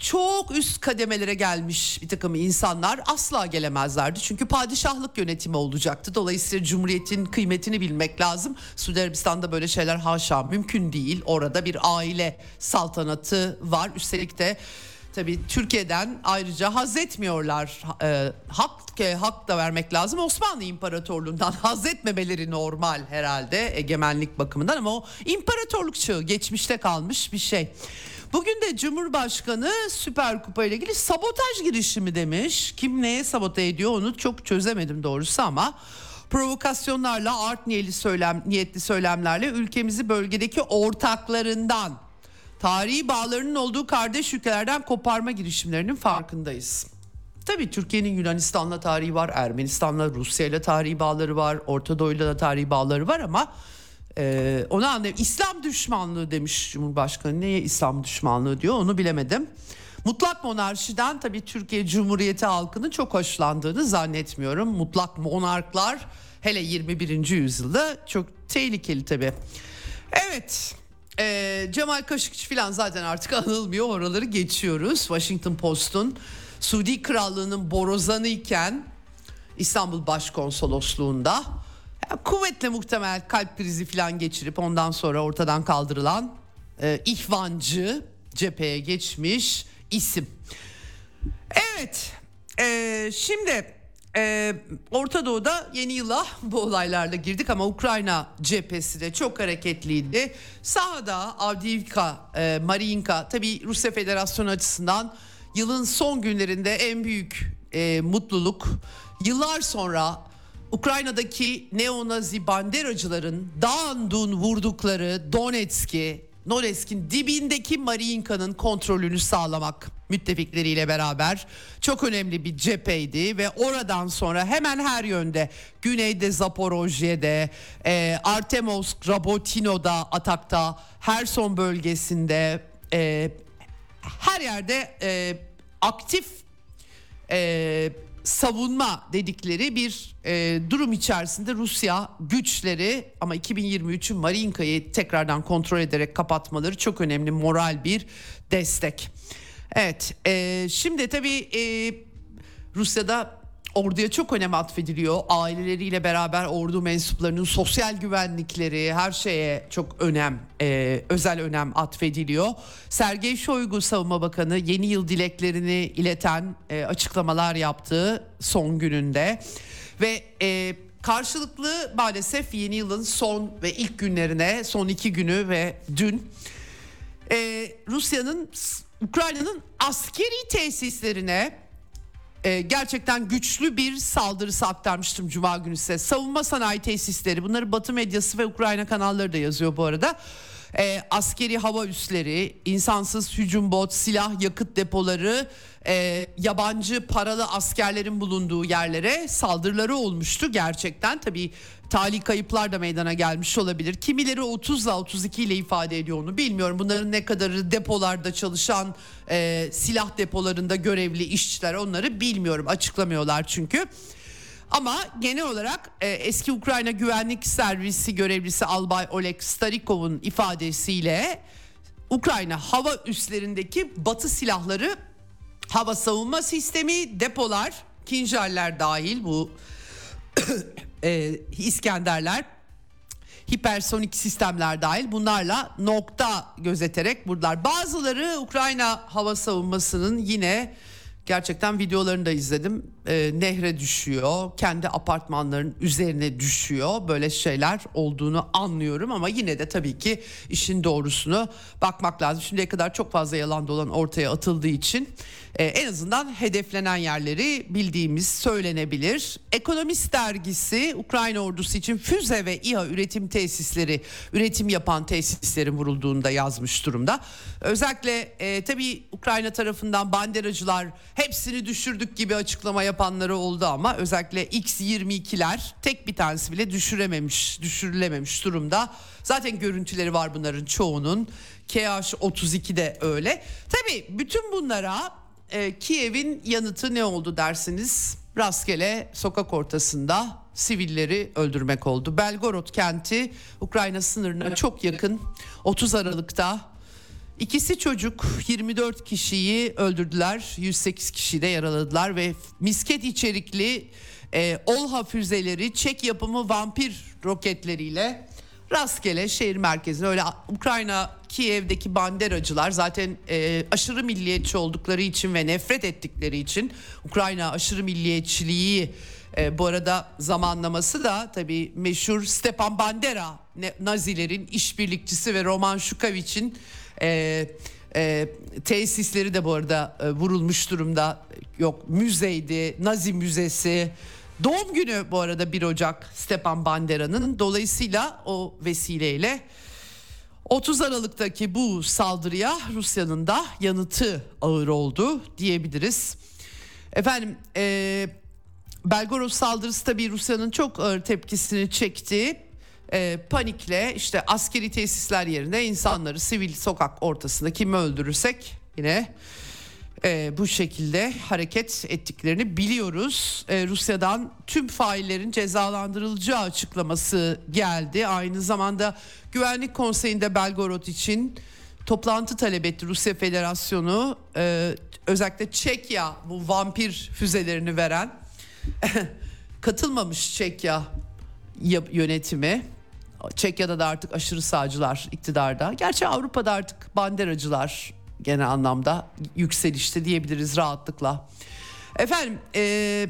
[SPEAKER 1] çok üst kademelere gelmiş bir takım insanlar asla gelemezlerdi. Çünkü padişahlık yönetimi olacaktı. Dolayısıyla cumhuriyetin kıymetini bilmek lazım. Suudi Arabistan'da böyle şeyler haşa mümkün değil. Orada bir aile saltanatı var. Üstelik de tabii Türkiye'den ayrıca haz etmiyorlar. E, hak, e, hak da vermek lazım. Osmanlı İmparatorluğundan (laughs) haz etmemeleri normal herhalde egemenlik bakımından ama o imparatorluk çağı geçmişte kalmış bir şey. Bugün de Cumhurbaşkanı Süper Kupa ile ilgili sabotaj girişimi demiş. Kim neye sabote ediyor onu çok çözemedim doğrusu ama provokasyonlarla art niyetli söylem niyetli söylemlerle ülkemizi bölgedeki ortaklarından tarihi bağlarının olduğu kardeş ülkelerden koparma girişimlerinin farkındayız. Tabii Türkiye'nin Yunanistan'la tarihi var, Ermenistan'la, Rusya'yla tarihi bağları var, Orta da tarihi bağları var ama ee, onu anlayayım. İslam düşmanlığı demiş Cumhurbaşkanı. Neye İslam düşmanlığı diyor onu bilemedim. Mutlak monarşiden tabii Türkiye Cumhuriyeti halkının çok hoşlandığını zannetmiyorum. Mutlak monarklar hele 21. yüzyılda çok tehlikeli tabii. Evet e, Cemal Kaşıkçı falan zaten artık (laughs) anılmıyor oraları geçiyoruz. Washington Post'un Suudi Krallığı'nın borazanı iken İstanbul Başkonsolosluğu'nda kuvvetle muhtemel kalp krizi falan geçirip ondan sonra ortadan kaldırılan e, ihvancı cepheye geçmiş isim. Evet e, şimdi e, Orta Doğu'da yeni yıla bu olaylarla girdik ama Ukrayna cephesi de çok hareketliydi. Sahada Avdiivka, e, Mariinka tabi Rusya Federasyonu açısından yılın son günlerinde en büyük e, mutluluk. Yıllar sonra Ukrayna'daki neonazi banderacıların dağındun vurdukları Donetsk'i, Donetsk'in dibindeki Mariinka'nın kontrolünü sağlamak müttefikleriyle beraber çok önemli bir cepheydi ve oradan sonra hemen her yönde güneyde Zaporojye'de, e, Artemovsk, Rabotino'da atakta, Herson bölgesinde e, her yerde e, aktif e, savunma dedikleri bir e, durum içerisinde Rusya güçleri ama 2023'ün Mariinka'yı tekrardan kontrol ederek kapatmaları çok önemli moral bir destek. Evet e, şimdi tabii e, Rusya'da orduya çok önem atfediliyor. Aileleriyle beraber ordu mensuplarının sosyal güvenlikleri her şeye çok önem, e, özel önem atfediliyor. Sergey Shoigu Savunma Bakanı yeni yıl dileklerini ileten e, açıklamalar yaptı son gününde ve e, karşılıklı maalesef yeni yılın son ve ilk günlerine son iki günü ve dün e, Rusya'nın Ukrayna'nın askeri tesislerine e, gerçekten güçlü bir saldırısı aktarmıştım Cuma günü size. Savunma sanayi tesisleri bunları Batı medyası ve Ukrayna kanalları da yazıyor bu arada. E, askeri hava üsleri, insansız hücum bot, silah yakıt depoları, e, yabancı paralı askerlerin bulunduğu yerlere saldırıları olmuştu gerçekten. Tabii tali kayıplar da meydana gelmiş olabilir. Kimileri 30 ile 32 ile ifade ediyor onu bilmiyorum. Bunların ne kadarı depolarda çalışan e, silah depolarında görevli işçiler onları bilmiyorum açıklamıyorlar çünkü. Ama genel olarak e, eski Ukrayna Güvenlik Servisi görevlisi Albay Oleg Starikov'un ifadesiyle Ukrayna hava üslerindeki batı silahları hava savunma sistemi depolar kinjaller dahil bu e, İskenderler hipersonik sistemler dahil bunlarla nokta gözeterek buralar. Bazıları Ukrayna hava savunmasının yine gerçekten videolarını da izledim. Ee, nehre düşüyor, kendi apartmanların üzerine düşüyor. Böyle şeyler olduğunu anlıyorum ama yine de tabii ki işin doğrusunu bakmak lazım. Şimdiye kadar çok fazla yalan dolan ortaya atıldığı için e, en azından hedeflenen yerleri bildiğimiz söylenebilir. Ekonomist dergisi Ukrayna ordusu için füze ve İHA üretim tesisleri, üretim yapan tesislerin vurulduğunu da yazmış durumda. Özellikle e, tabii Ukrayna tarafından banderacılar hepsini düşürdük gibi açıklama yapanları oldu ama özellikle X-22'ler tek bir tanesi bile düşürememiş, düşürülememiş durumda. Zaten görüntüleri var bunların çoğunun. KH-32 de öyle. Tabii bütün bunlara e, Kiev'in yanıtı ne oldu dersiniz? Rastgele sokak ortasında sivilleri öldürmek oldu. Belgorod kenti Ukrayna sınırına çok yakın. 30 Aralık'ta ikisi çocuk 24 kişiyi öldürdüler. 108 kişiyi de yaraladılar ve misket içerikli e, OLHA füzeleri Çek yapımı vampir roketleriyle rastgele şehir merkezine öyle Ukrayna Kiev'deki banderacılar zaten e, aşırı milliyetçi oldukları için ve nefret ettikleri için Ukrayna aşırı milliyetçiliği e, bu arada zamanlaması da tabii meşhur Stepan Bandera Nazilerin işbirlikçisi ve Roman Şukaviç'in e, e, tesisleri de bu arada e, vurulmuş durumda. Yok müzeydi, Nazi müzesi. Doğum günü bu arada 1 Ocak Stepan Bandera'nın. Dolayısıyla o vesileyle 30 Aralık'taki bu saldırıya Rusya'nın da yanıtı ağır oldu diyebiliriz. Efendim e, Belgorod saldırısı tabii Rusya'nın çok ağır tepkisini çekti. E, panikle işte askeri tesisler yerine insanları sivil sokak ortasında kimi öldürürsek yine e, bu şekilde hareket ettiklerini biliyoruz. E, Rusya'dan tüm faillerin cezalandırılacağı açıklaması geldi. Aynı zamanda Güvenlik Konseyi'nde Belgorod için toplantı talep etti Rusya Federasyonu. E, özellikle Çekya bu vampir füzelerini veren (laughs) katılmamış Çekya yönetimi. Çekya'da da artık aşırı sağcılar iktidarda. Gerçi Avrupa'da artık banderacılar genel anlamda yükselişte diyebiliriz rahatlıkla. Efendim e,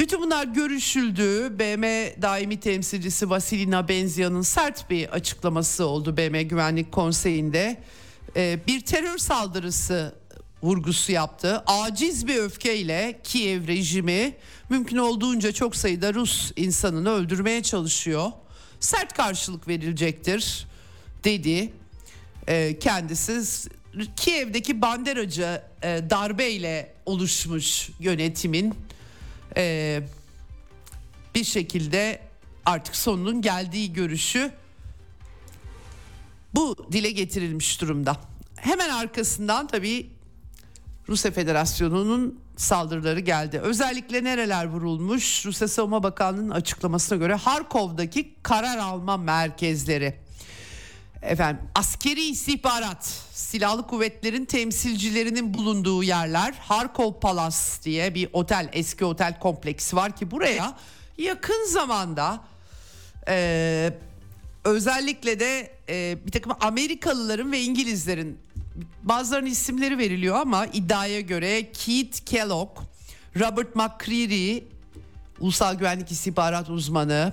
[SPEAKER 1] bütün bunlar görüşüldü. BM daimi temsilcisi Vasilina Benzia'nın sert bir açıklaması oldu BM Güvenlik Konseyi'nde. E, bir terör saldırısı vurgusu yaptı. Aciz bir öfkeyle Kiev rejimi mümkün olduğunca çok sayıda Rus insanını öldürmeye çalışıyor. Sert karşılık verilecektir dedi e, kendisi. Kiev'deki banderacı e, darbeyle oluşmuş yönetimin e, bir şekilde artık sonunun geldiği görüşü bu dile getirilmiş durumda. Hemen arkasından tabii Rusya Federasyonu'nun saldırıları geldi. Özellikle nereler vurulmuş? Rusya Savunma Bakanlığı'nın açıklamasına göre Harkov'daki karar alma merkezleri. Efendim askeri istihbarat, silahlı kuvvetlerin temsilcilerinin bulunduğu yerler Harkov Palace diye bir otel, eski otel kompleksi var ki buraya yakın zamanda e, özellikle de e, bir takım Amerikalıların ve İngilizlerin bazılarının isimleri veriliyor ama iddiaya göre Keith Kellogg, Robert McCreary, Ulusal Güvenlik İstihbarat Uzmanı,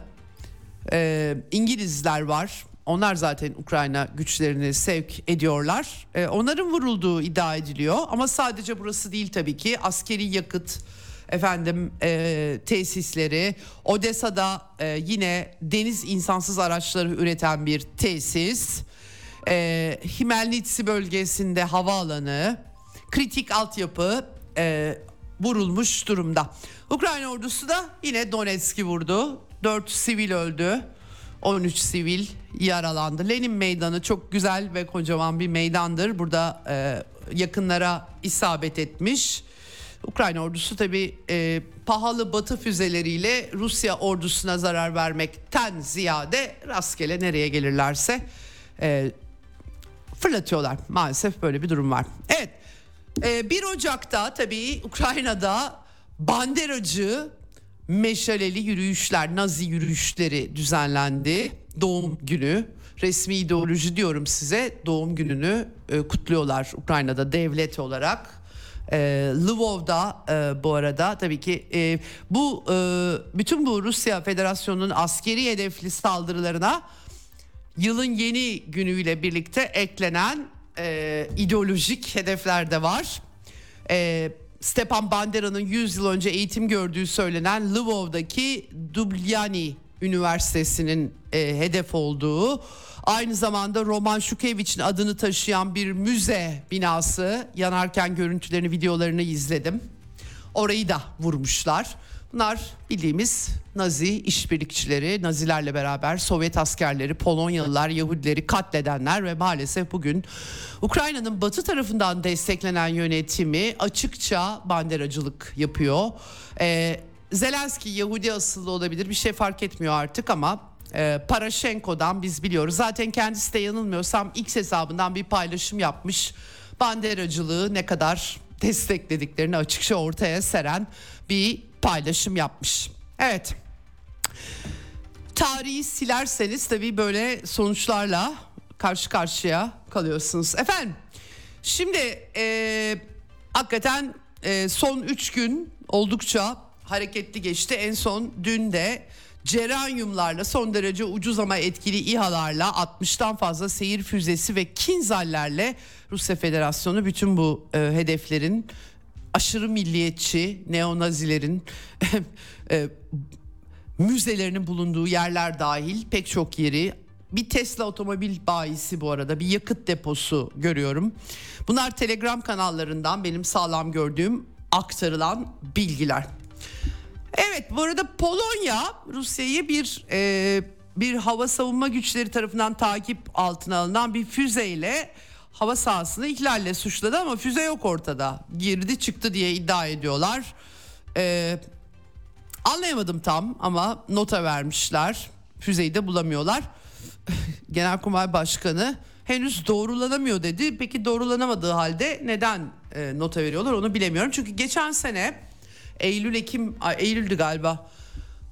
[SPEAKER 1] e, İngilizler var. Onlar zaten Ukrayna güçlerini sevk ediyorlar. E, onların vurulduğu iddia ediliyor ama sadece burası değil tabii ki. Askeri yakıt, efendim e, tesisleri, Odessa'da e, yine deniz insansız araçları üreten bir tesis e, Himelnitsi bölgesinde havaalanı, kritik altyapı e, vurulmuş durumda. Ukrayna ordusu da yine Donetsk'i vurdu. 4 sivil öldü. 13 sivil yaralandı. Lenin Meydanı çok güzel ve kocaman bir meydandır. Burada e, yakınlara isabet etmiş. Ukrayna ordusu tabi e, pahalı batı füzeleriyle Rusya ordusuna zarar vermekten ziyade rastgele nereye gelirlerse e, fırlatıyorlar. Maalesef böyle bir durum var. Evet 1 Ocak'ta tabii Ukrayna'da banderacı meşaleli yürüyüşler, nazi yürüyüşleri düzenlendi. Doğum günü, resmi ideoloji diyorum size doğum gününü e, kutluyorlar Ukrayna'da devlet olarak. E, Lvov'da e, bu arada tabii ki e, bu e, bütün bu Rusya Federasyonu'nun askeri hedefli saldırılarına yılın yeni günüyle birlikte eklenen e, ideolojik hedefler de var. E, Stepan Bandera'nın 100 yıl önce eğitim gördüğü söylenen Lvov'daki Dubljani Üniversitesi'nin e, hedef olduğu aynı zamanda Roman Şukevich'in adını taşıyan bir müze binası yanarken görüntülerini videolarını izledim. Orayı da vurmuşlar. Bunlar bildiğimiz Nazi işbirlikçileri, Nazilerle beraber Sovyet askerleri, Polonyalılar, Yahudileri katledenler ve maalesef bugün Ukrayna'nın batı tarafından desteklenen yönetimi açıkça banderacılık yapıyor. Ee, Zelenski Yahudi asıllı olabilir bir şey fark etmiyor artık ama e, Paraşenko'dan biz biliyoruz. Zaten kendisi de yanılmıyorsam X hesabından bir paylaşım yapmış. Banderacılığı ne kadar desteklediklerini açıkça ortaya seren bir paylaşım yapmış. Evet. Tarihi silerseniz tabii böyle sonuçlarla karşı karşıya kalıyorsunuz. Efendim şimdi e, hakikaten e, son 3 gün oldukça hareketli geçti. En son dün de Ceranyumlarla son derece ucuz ama etkili İHA'larla 60'tan fazla seyir füzesi ve Kinzallerle Rusya Federasyonu bütün bu e, hedeflerin aşırı milliyetçi neonazilerin (laughs) e, müzelerinin bulunduğu yerler dahil pek çok yeri bir Tesla otomobil bayisi bu arada bir yakıt deposu görüyorum. Bunlar Telegram kanallarından benim sağlam gördüğüm aktarılan bilgiler. Evet bu arada Polonya Rusya'yı bir e, bir hava savunma güçleri tarafından takip altına alınan bir füzeyle hava sahasını ihlalle suçladı ama füze yok ortada. Girdi çıktı diye iddia ediyorlar. Ee, anlayamadım tam ama nota vermişler. Füzeyi de bulamıyorlar. (laughs) Genelkurmay Başkanı henüz doğrulanamıyor dedi. Peki doğrulanamadığı halde neden e, nota veriyorlar onu bilemiyorum. Çünkü geçen sene Eylül Ekim Eylül'dü galiba.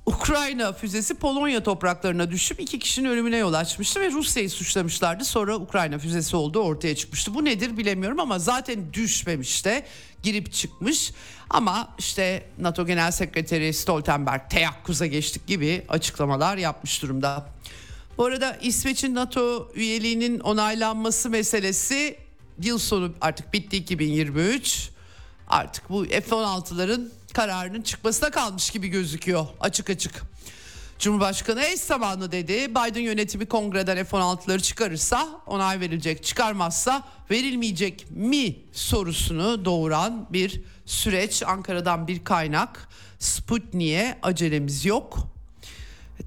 [SPEAKER 1] Ukrayna füzesi Polonya topraklarına düşüp iki kişinin ölümüne yol açmıştı ve Rusya'yı suçlamışlardı. Sonra Ukrayna füzesi olduğu ortaya çıkmıştı. Bu nedir bilemiyorum ama zaten düşmemiş de girip çıkmış. Ama işte NATO Genel Sekreteri Stoltenberg teyakkuza geçtik gibi açıklamalar yapmış durumda. Bu arada İsveç'in NATO üyeliğinin onaylanması meselesi yıl sonu artık bitti 2023. Artık bu F-16'ların kararının çıkmasına kalmış gibi gözüküyor açık açık. Cumhurbaşkanı eş zamanlı dedi. Biden yönetimi kongreden F-16'ları çıkarırsa onay verilecek. Çıkarmazsa verilmeyecek mi sorusunu doğuran bir süreç. Ankara'dan bir kaynak. Sputnik'e acelemiz yok.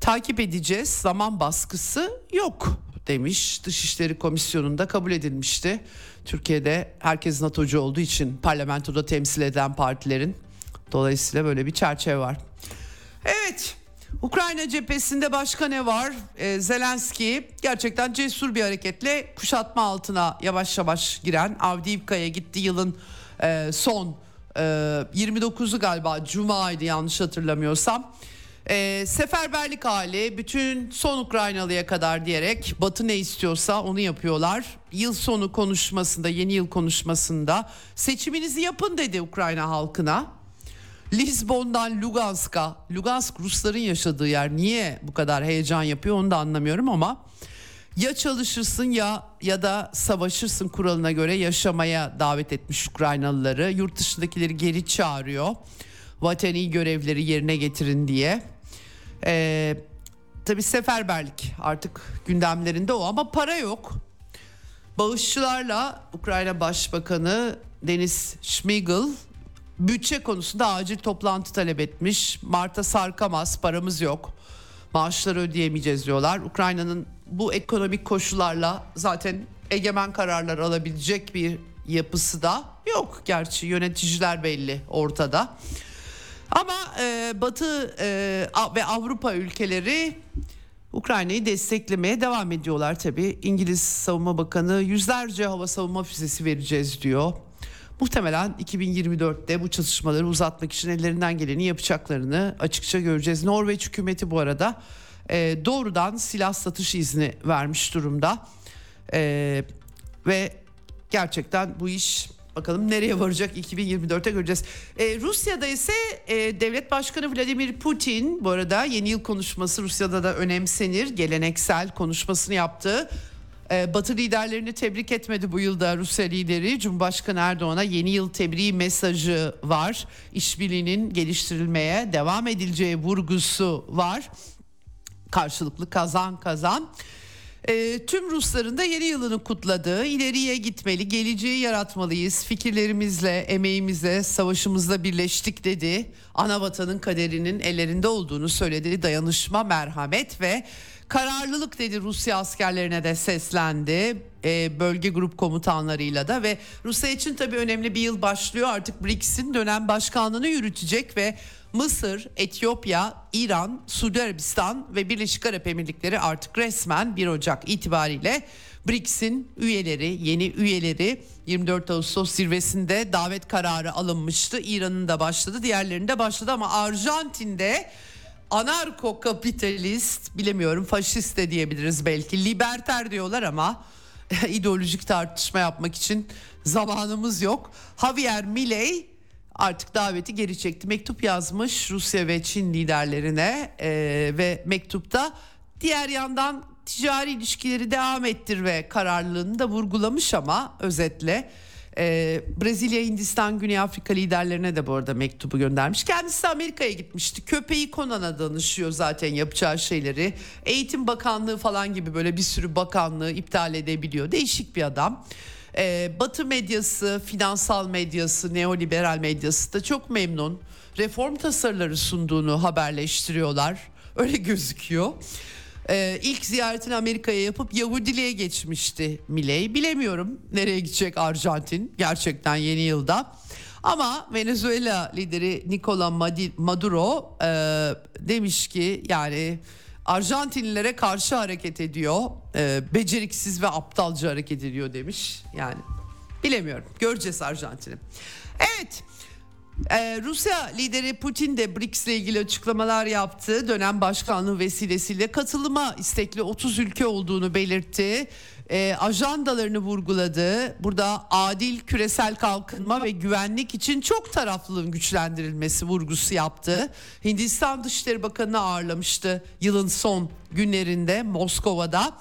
[SPEAKER 1] Takip edeceğiz. Zaman baskısı yok demiş. Dışişleri Komisyonu'nda kabul edilmişti. Türkiye'de herkes NATO'cu olduğu için parlamentoda temsil eden partilerin Dolayısıyla böyle bir çerçeve var. Evet. Ukrayna cephesinde başka ne var? Ee, Zelenski gerçekten cesur bir hareketle kuşatma altına yavaş yavaş giren Avdiivka'ya gitti yılın e, son e, 29'u galiba Cuma'ydı yanlış hatırlamıyorsam. E, seferberlik hali bütün son Ukraynalıya kadar diyerek Batı ne istiyorsa onu yapıyorlar. Yıl sonu konuşmasında yeni yıl konuşmasında seçiminizi yapın dedi Ukrayna halkına. Lisbon'dan Lugansk'a, Lugansk Rusların yaşadığı yer niye bu kadar heyecan yapıyor onu da anlamıyorum ama ya çalışırsın ya ya da savaşırsın kuralına göre yaşamaya davet etmiş Ukraynalıları. Yurt dışındakileri geri çağırıyor. Vatani görevleri yerine getirin diye. Ee, tabii seferberlik artık gündemlerinde o ama para yok. Bağışçılarla Ukrayna Başbakanı Deniz Şmigel bütçe konusunda acil toplantı talep etmiş. Mart'a sarkamaz paramız yok. Maaşları ödeyemeyeceğiz diyorlar. Ukrayna'nın bu ekonomik koşullarla zaten egemen kararlar alabilecek bir yapısı da yok. Gerçi yöneticiler belli ortada. Ama e, Batı e, ve Avrupa ülkeleri Ukrayna'yı desteklemeye devam ediyorlar tabii. İngiliz Savunma Bakanı yüzlerce hava savunma füzesi vereceğiz diyor. Muhtemelen 2024'te bu çatışmaları uzatmak için ellerinden geleni yapacaklarını açıkça göreceğiz. Norveç hükümeti bu arada e, doğrudan silah satış izni vermiş durumda. E, ve gerçekten bu iş bakalım nereye varacak 2024'te göreceğiz. E, Rusya'da ise e, devlet başkanı Vladimir Putin bu arada yeni yıl konuşması Rusya'da da önemsenir. Geleneksel konuşmasını yaptı. E, Batı liderlerini tebrik etmedi bu yılda Rusya lideri. Cumhurbaşkanı Erdoğan'a yeni yıl tebriği mesajı var. İşbirliğinin geliştirilmeye devam edileceği vurgusu var. Karşılıklı kazan kazan. E, tüm Rusların da yeni yılını kutladığı, ileriye gitmeli, geleceği yaratmalıyız. Fikirlerimizle, emeğimizle, savaşımızla birleştik dedi. Ana vatanın kaderinin ellerinde olduğunu söyledi. Dayanışma, merhamet ve kararlılık dedi Rusya askerlerine de seslendi. E, bölge grup komutanlarıyla da ve Rusya için tabii önemli bir yıl başlıyor. Artık BRICS'in dönem başkanlığını yürütecek ve Mısır, Etiyopya, İran, Suudi Arabistan ve Birleşik Arap Emirlikleri artık resmen 1 Ocak itibariyle BRICS'in üyeleri, yeni üyeleri 24 Ağustos zirvesinde davet kararı alınmıştı. İran'ın da başladı, diğerlerinin de başladı ama Arjantin'de anarko kapitalist bilemiyorum faşist de diyebiliriz belki liberter diyorlar ama (laughs) ideolojik tartışma yapmak için zamanımız yok. Javier Milei artık daveti geri çekti. Mektup yazmış Rusya ve Çin liderlerine e, ve mektupta diğer yandan ticari ilişkileri devam ettir ve kararlılığını da vurgulamış ama özetle e, Brezilya, Hindistan, Güney Afrika liderlerine de bu arada mektubu göndermiş. Kendisi Amerika'ya gitmişti. Köpeği Konan'a danışıyor zaten yapacağı şeyleri. Eğitim Bakanlığı falan gibi böyle bir sürü bakanlığı iptal edebiliyor. Değişik bir adam. Ee, Batı medyası, finansal medyası, neoliberal medyası da çok memnun. Reform tasarıları sunduğunu haberleştiriyorlar. Öyle gözüküyor. Ee, ilk ziyaretini Amerika'ya yapıp Yahudiliğe geçmişti Milei. Bilemiyorum nereye gidecek Arjantin gerçekten yeni yılda. Ama Venezuela lideri Nicolas Maduro e, demiş ki yani Arjantinlilere karşı hareket ediyor. E, beceriksiz ve aptalca hareket ediyor demiş. Yani bilemiyorum. Göreceğiz Arjantin'i. Evet. Ee, Rusya lideri Putin de BRICS ile ilgili açıklamalar yaptı. Dönem başkanlığı vesilesiyle katılıma istekli 30 ülke olduğunu belirtti. Ee, ajandalarını vurguladı. Burada adil küresel kalkınma ve güvenlik için çok taraflılığın güçlendirilmesi vurgusu yaptı. Hindistan Dışişleri Bakanı'nı ağırlamıştı yılın son günlerinde Moskova'da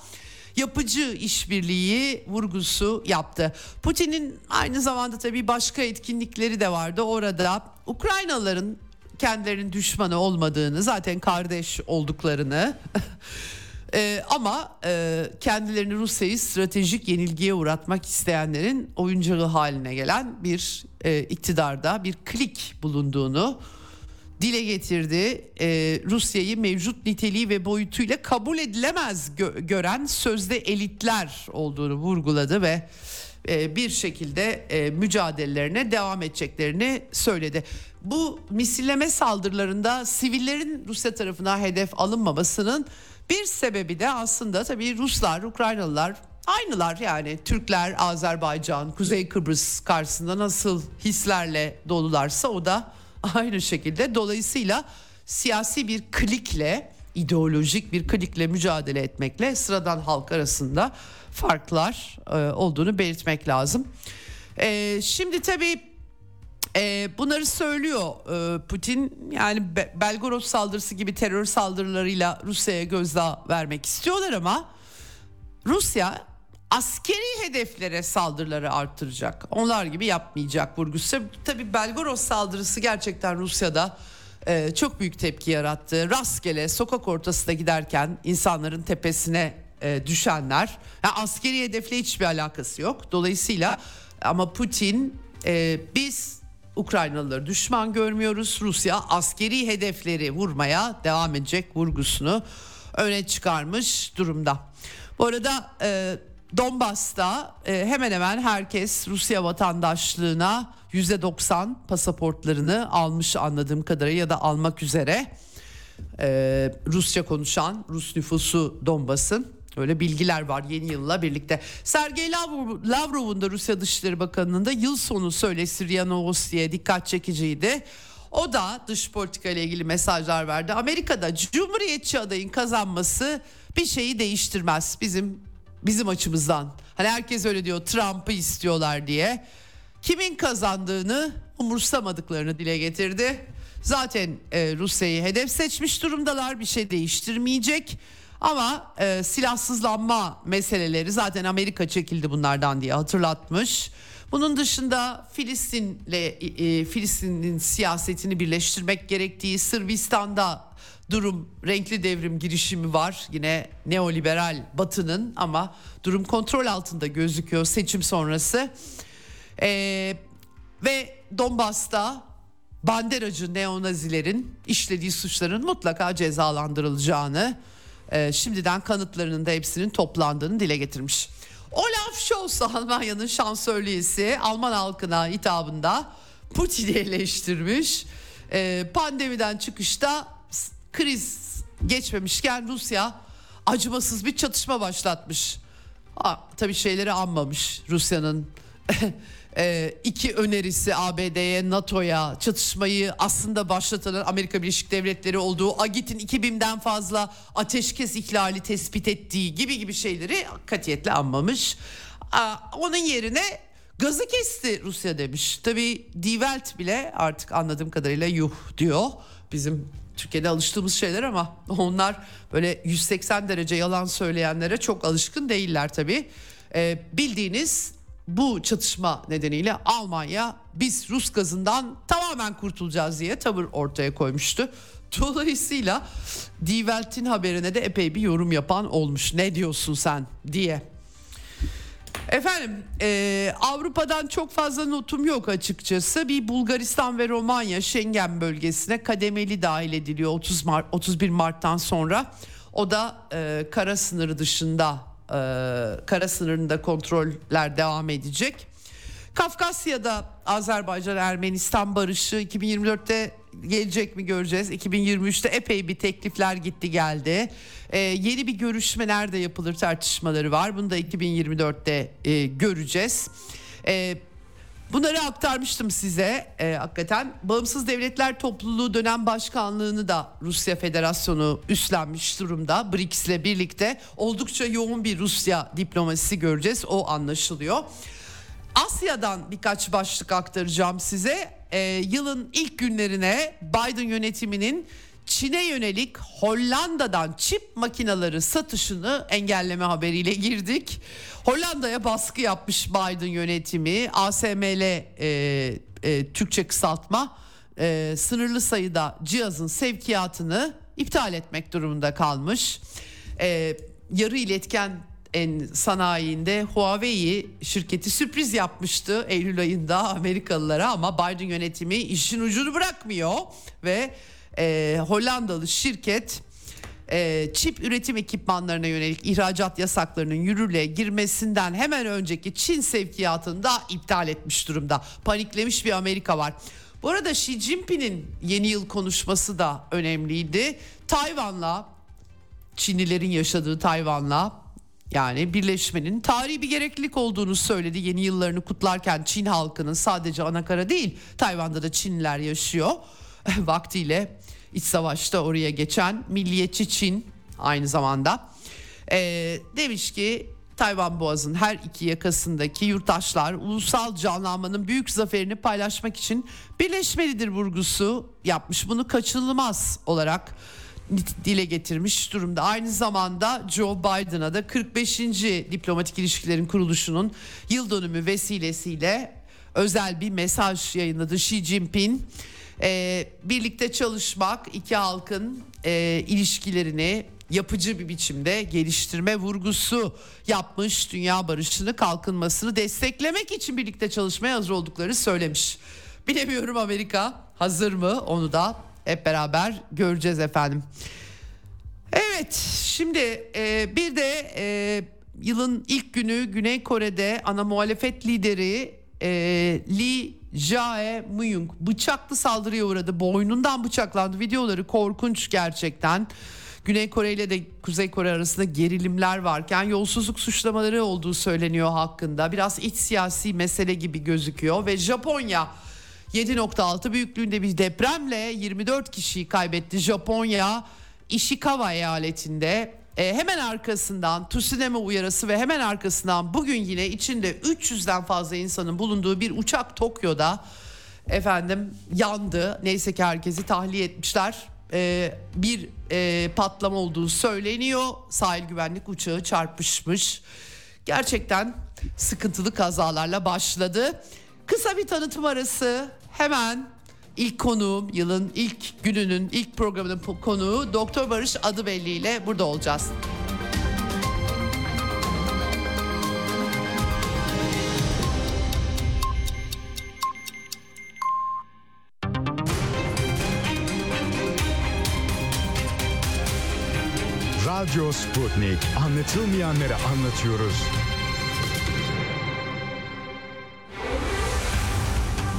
[SPEAKER 1] yapıcı işbirliği vurgusu yaptı. Putin'in aynı zamanda tabii başka etkinlikleri de vardı. Orada Ukraynalıların kendilerinin düşmanı olmadığını, zaten kardeş olduklarını (laughs) Ee, ama e, kendilerini Rusya'yı stratejik yenilgiye uğratmak isteyenlerin oyuncağı haline gelen bir e, iktidarda bir klik bulunduğunu dile getirdi. Ee, Rusya'yı mevcut niteliği ve boyutuyla kabul edilemez gö- gören sözde elitler olduğunu vurguladı ve e, bir şekilde e, mücadelelerine devam edeceklerini söyledi. Bu misilleme saldırılarında sivillerin Rusya tarafına hedef alınmamasının bir sebebi de aslında tabii Ruslar, Ukraynalılar aynılar yani Türkler, Azerbaycan, Kuzey Kıbrıs karşısında nasıl hislerle dolularsa o da aynı şekilde. Dolayısıyla siyasi bir klikle, ideolojik bir klikle mücadele etmekle sıradan halk arasında farklar e, olduğunu belirtmek lazım. E, şimdi tabii e, bunları söylüyor e, Putin yani Be- Belgorod saldırısı gibi terör saldırılarıyla Rusya'ya gözdağı vermek istiyorlar ama Rusya askeri hedeflere saldırıları arttıracak. Onlar gibi yapmayacak vurgusu. Tabii Belgorod saldırısı gerçekten Rusya'da e, çok büyük tepki yarattı. Rastgele sokak ortasında giderken insanların tepesine e, düşenler. Yani askeri hedefle hiçbir alakası yok. Dolayısıyla ama Putin e, biz Ukraynalıları düşman görmüyoruz. Rusya askeri hedefleri vurmaya devam edecek vurgusunu öne çıkarmış durumda. Bu arada e, Donbas'ta e, hemen hemen herkes Rusya vatandaşlığına %90 pasaportlarını almış anladığım kadarıyla ya da almak üzere. E, Rusça konuşan Rus nüfusu Donbas'ın Öyle bilgiler var yeni yılla birlikte. Sergey Lavrov'un da Rusya Dışişleri Bakanı'nın da yıl sonu söylesi RIA Novosti'ye dikkat çekiciydi. O da dış politika ile ilgili mesajlar verdi. Amerika'da Cumhuriyetçi adayın kazanması bir şeyi değiştirmez bizim bizim açımızdan. Hani herkes öyle diyor Trump'ı istiyorlar diye. Kimin kazandığını umursamadıklarını dile getirdi. Zaten e, Rusya'yı hedef seçmiş durumdalar bir şey değiştirmeyecek. Ama e, silahsızlanma meseleleri zaten Amerika çekildi bunlardan diye hatırlatmış. Bunun dışında Filistin'le e, Filistin'in siyasetini birleştirmek gerektiği Sırbistan'da durum renkli devrim girişimi var. Yine neoliberal batının ama durum kontrol altında gözüküyor seçim sonrası. Ee, ve Donbas'ta banderacı neonazilerin işlediği suçların mutlaka cezalandırılacağını e, şimdiden kanıtlarının da hepsinin toplandığını dile getirmiş. Olaf Scholz Almanya'nın şansölyesi Alman halkına hitabında Putin'i eleştirmiş. E, pandemiden çıkışta kriz geçmemişken Rusya acımasız bir çatışma başlatmış. Aa, tabii şeyleri anmamış Rusya'nın (laughs) e, iki önerisi ABD'ye, NATO'ya çatışmayı aslında başlatan Amerika Birleşik Devletleri olduğu, AGİT'in 2000'den fazla ateşkes ihlali tespit ettiği gibi gibi şeyleri katiyetle anmamış. Aa, onun yerine gazı kesti Rusya demiş. Tabii Die Welt bile artık anladığım kadarıyla yuh diyor. Bizim Türkiye'de alıştığımız şeyler ama (laughs) onlar böyle 180 derece yalan söyleyenlere çok alışkın değiller tabii. Ee, bildiğiniz bu çatışma nedeniyle Almanya biz Rus gazından tamamen kurtulacağız diye tavır ortaya koymuştu. (laughs) Dolayısıyla Die Welt'in haberine de epey bir yorum yapan olmuş. Ne diyorsun sen diye. Efendim e, Avrupa'dan çok fazla notum yok açıkçası. Bir Bulgaristan ve Romanya Schengen bölgesine kademeli dahil ediliyor 30 Mart 31 Mart'tan sonra. O da e, kara sınırı dışında e, kara sınırında kontroller devam edecek. Kafkasya'da Azerbaycan-Ermenistan barışı 2024'te gelecek mi göreceğiz. 2023'te epey bir teklifler gitti geldi. Ee, yeni bir görüşme nerede yapılır tartışmaları var. Bunu da 2024'te e, göreceğiz. Ee, Bunları aktarmıştım size e, hakikaten. Bağımsız Devletler Topluluğu dönem başkanlığını da Rusya Federasyonu üstlenmiş durumda. BRICS ile birlikte oldukça yoğun bir Rusya diplomasisi göreceğiz. O anlaşılıyor. Asya'dan birkaç başlık aktaracağım size. E, yılın ilk günlerine Biden yönetiminin Çin'e yönelik Hollanda'dan çip makinaları satışını engelleme haberiyle girdik. Hollanda'ya baskı yapmış Biden yönetimi. ASML e, e, Türkçe kısaltma e, sınırlı sayıda cihazın sevkiyatını iptal etmek durumunda kalmış. E, yarı iletken en sanayinde Huawei şirketi sürpriz yapmıştı Eylül ayında Amerikalılara ama Biden yönetimi işin ucunu bırakmıyor ve e, Hollandalı şirket e, çip üretim ekipmanlarına yönelik ihracat yasaklarının yürürlüğe girmesinden hemen önceki Çin sevkiyatını da iptal etmiş durumda. Paniklemiş bir Amerika var. Bu arada Xi Jinping'in yeni yıl konuşması da önemliydi. Tayvan'la Çinlilerin yaşadığı Tayvan'la yani birleşmenin tarihi bir gereklilik olduğunu söyledi. Yeni yıllarını kutlarken Çin halkının sadece anakara değil Tayvan'da da Çinliler yaşıyor. (laughs) Vaktiyle iç savaşta oraya geçen milliyetçi Çin aynı zamanda e, demiş ki Tayvan Boğazı'nın her iki yakasındaki yurttaşlar ulusal canlanmanın büyük zaferini paylaşmak için birleşmelidir vurgusu yapmış. Bunu kaçınılmaz olarak dile getirmiş durumda. Aynı zamanda Joe Biden'a da 45. diplomatik ilişkilerin kuruluşunun yıl dönümü vesilesiyle özel bir mesaj yayınladı Xi Jinping. Ee, birlikte çalışmak iki halkın e, ilişkilerini yapıcı bir biçimde geliştirme vurgusu yapmış. Dünya barışını kalkınmasını desteklemek için birlikte çalışmaya hazır olduklarını söylemiş. Bilemiyorum Amerika hazır mı onu da hep beraber göreceğiz efendim. Evet şimdi e, bir de e, yılın ilk günü Güney Kore'de ana muhalefet lideri e, Lee Jae-myung bıçaklı saldırıya uğradı. Boynundan bıçaklandı. Videoları korkunç gerçekten. Güney Kore ile de Kuzey Kore arasında gerilimler varken yolsuzluk suçlamaları olduğu söyleniyor hakkında. Biraz iç siyasi mesele gibi gözüküyor ve Japonya 7.6 büyüklüğünde bir depremle 24 kişiyi kaybetti. Japonya Ishikawa eyaletinde e, hemen arkasından tsunami uyarısı ve hemen arkasından bugün yine içinde 300'den fazla insanın bulunduğu bir uçak Tokyo'da efendim yandı. Neyse ki herkesi tahliye etmişler. E, bir e, patlama olduğu söyleniyor. Sahil güvenlik uçağı çarpışmış. Gerçekten sıkıntılı kazalarla başladı. Kısa bir tanıtım arası hemen ilk konuğum yılın ilk gününün ilk programının konuğu Doktor Barış Adıbelli ile burada olacağız.
[SPEAKER 2] Radyo Sputnik. Anlatılmayanları anlatıyoruz.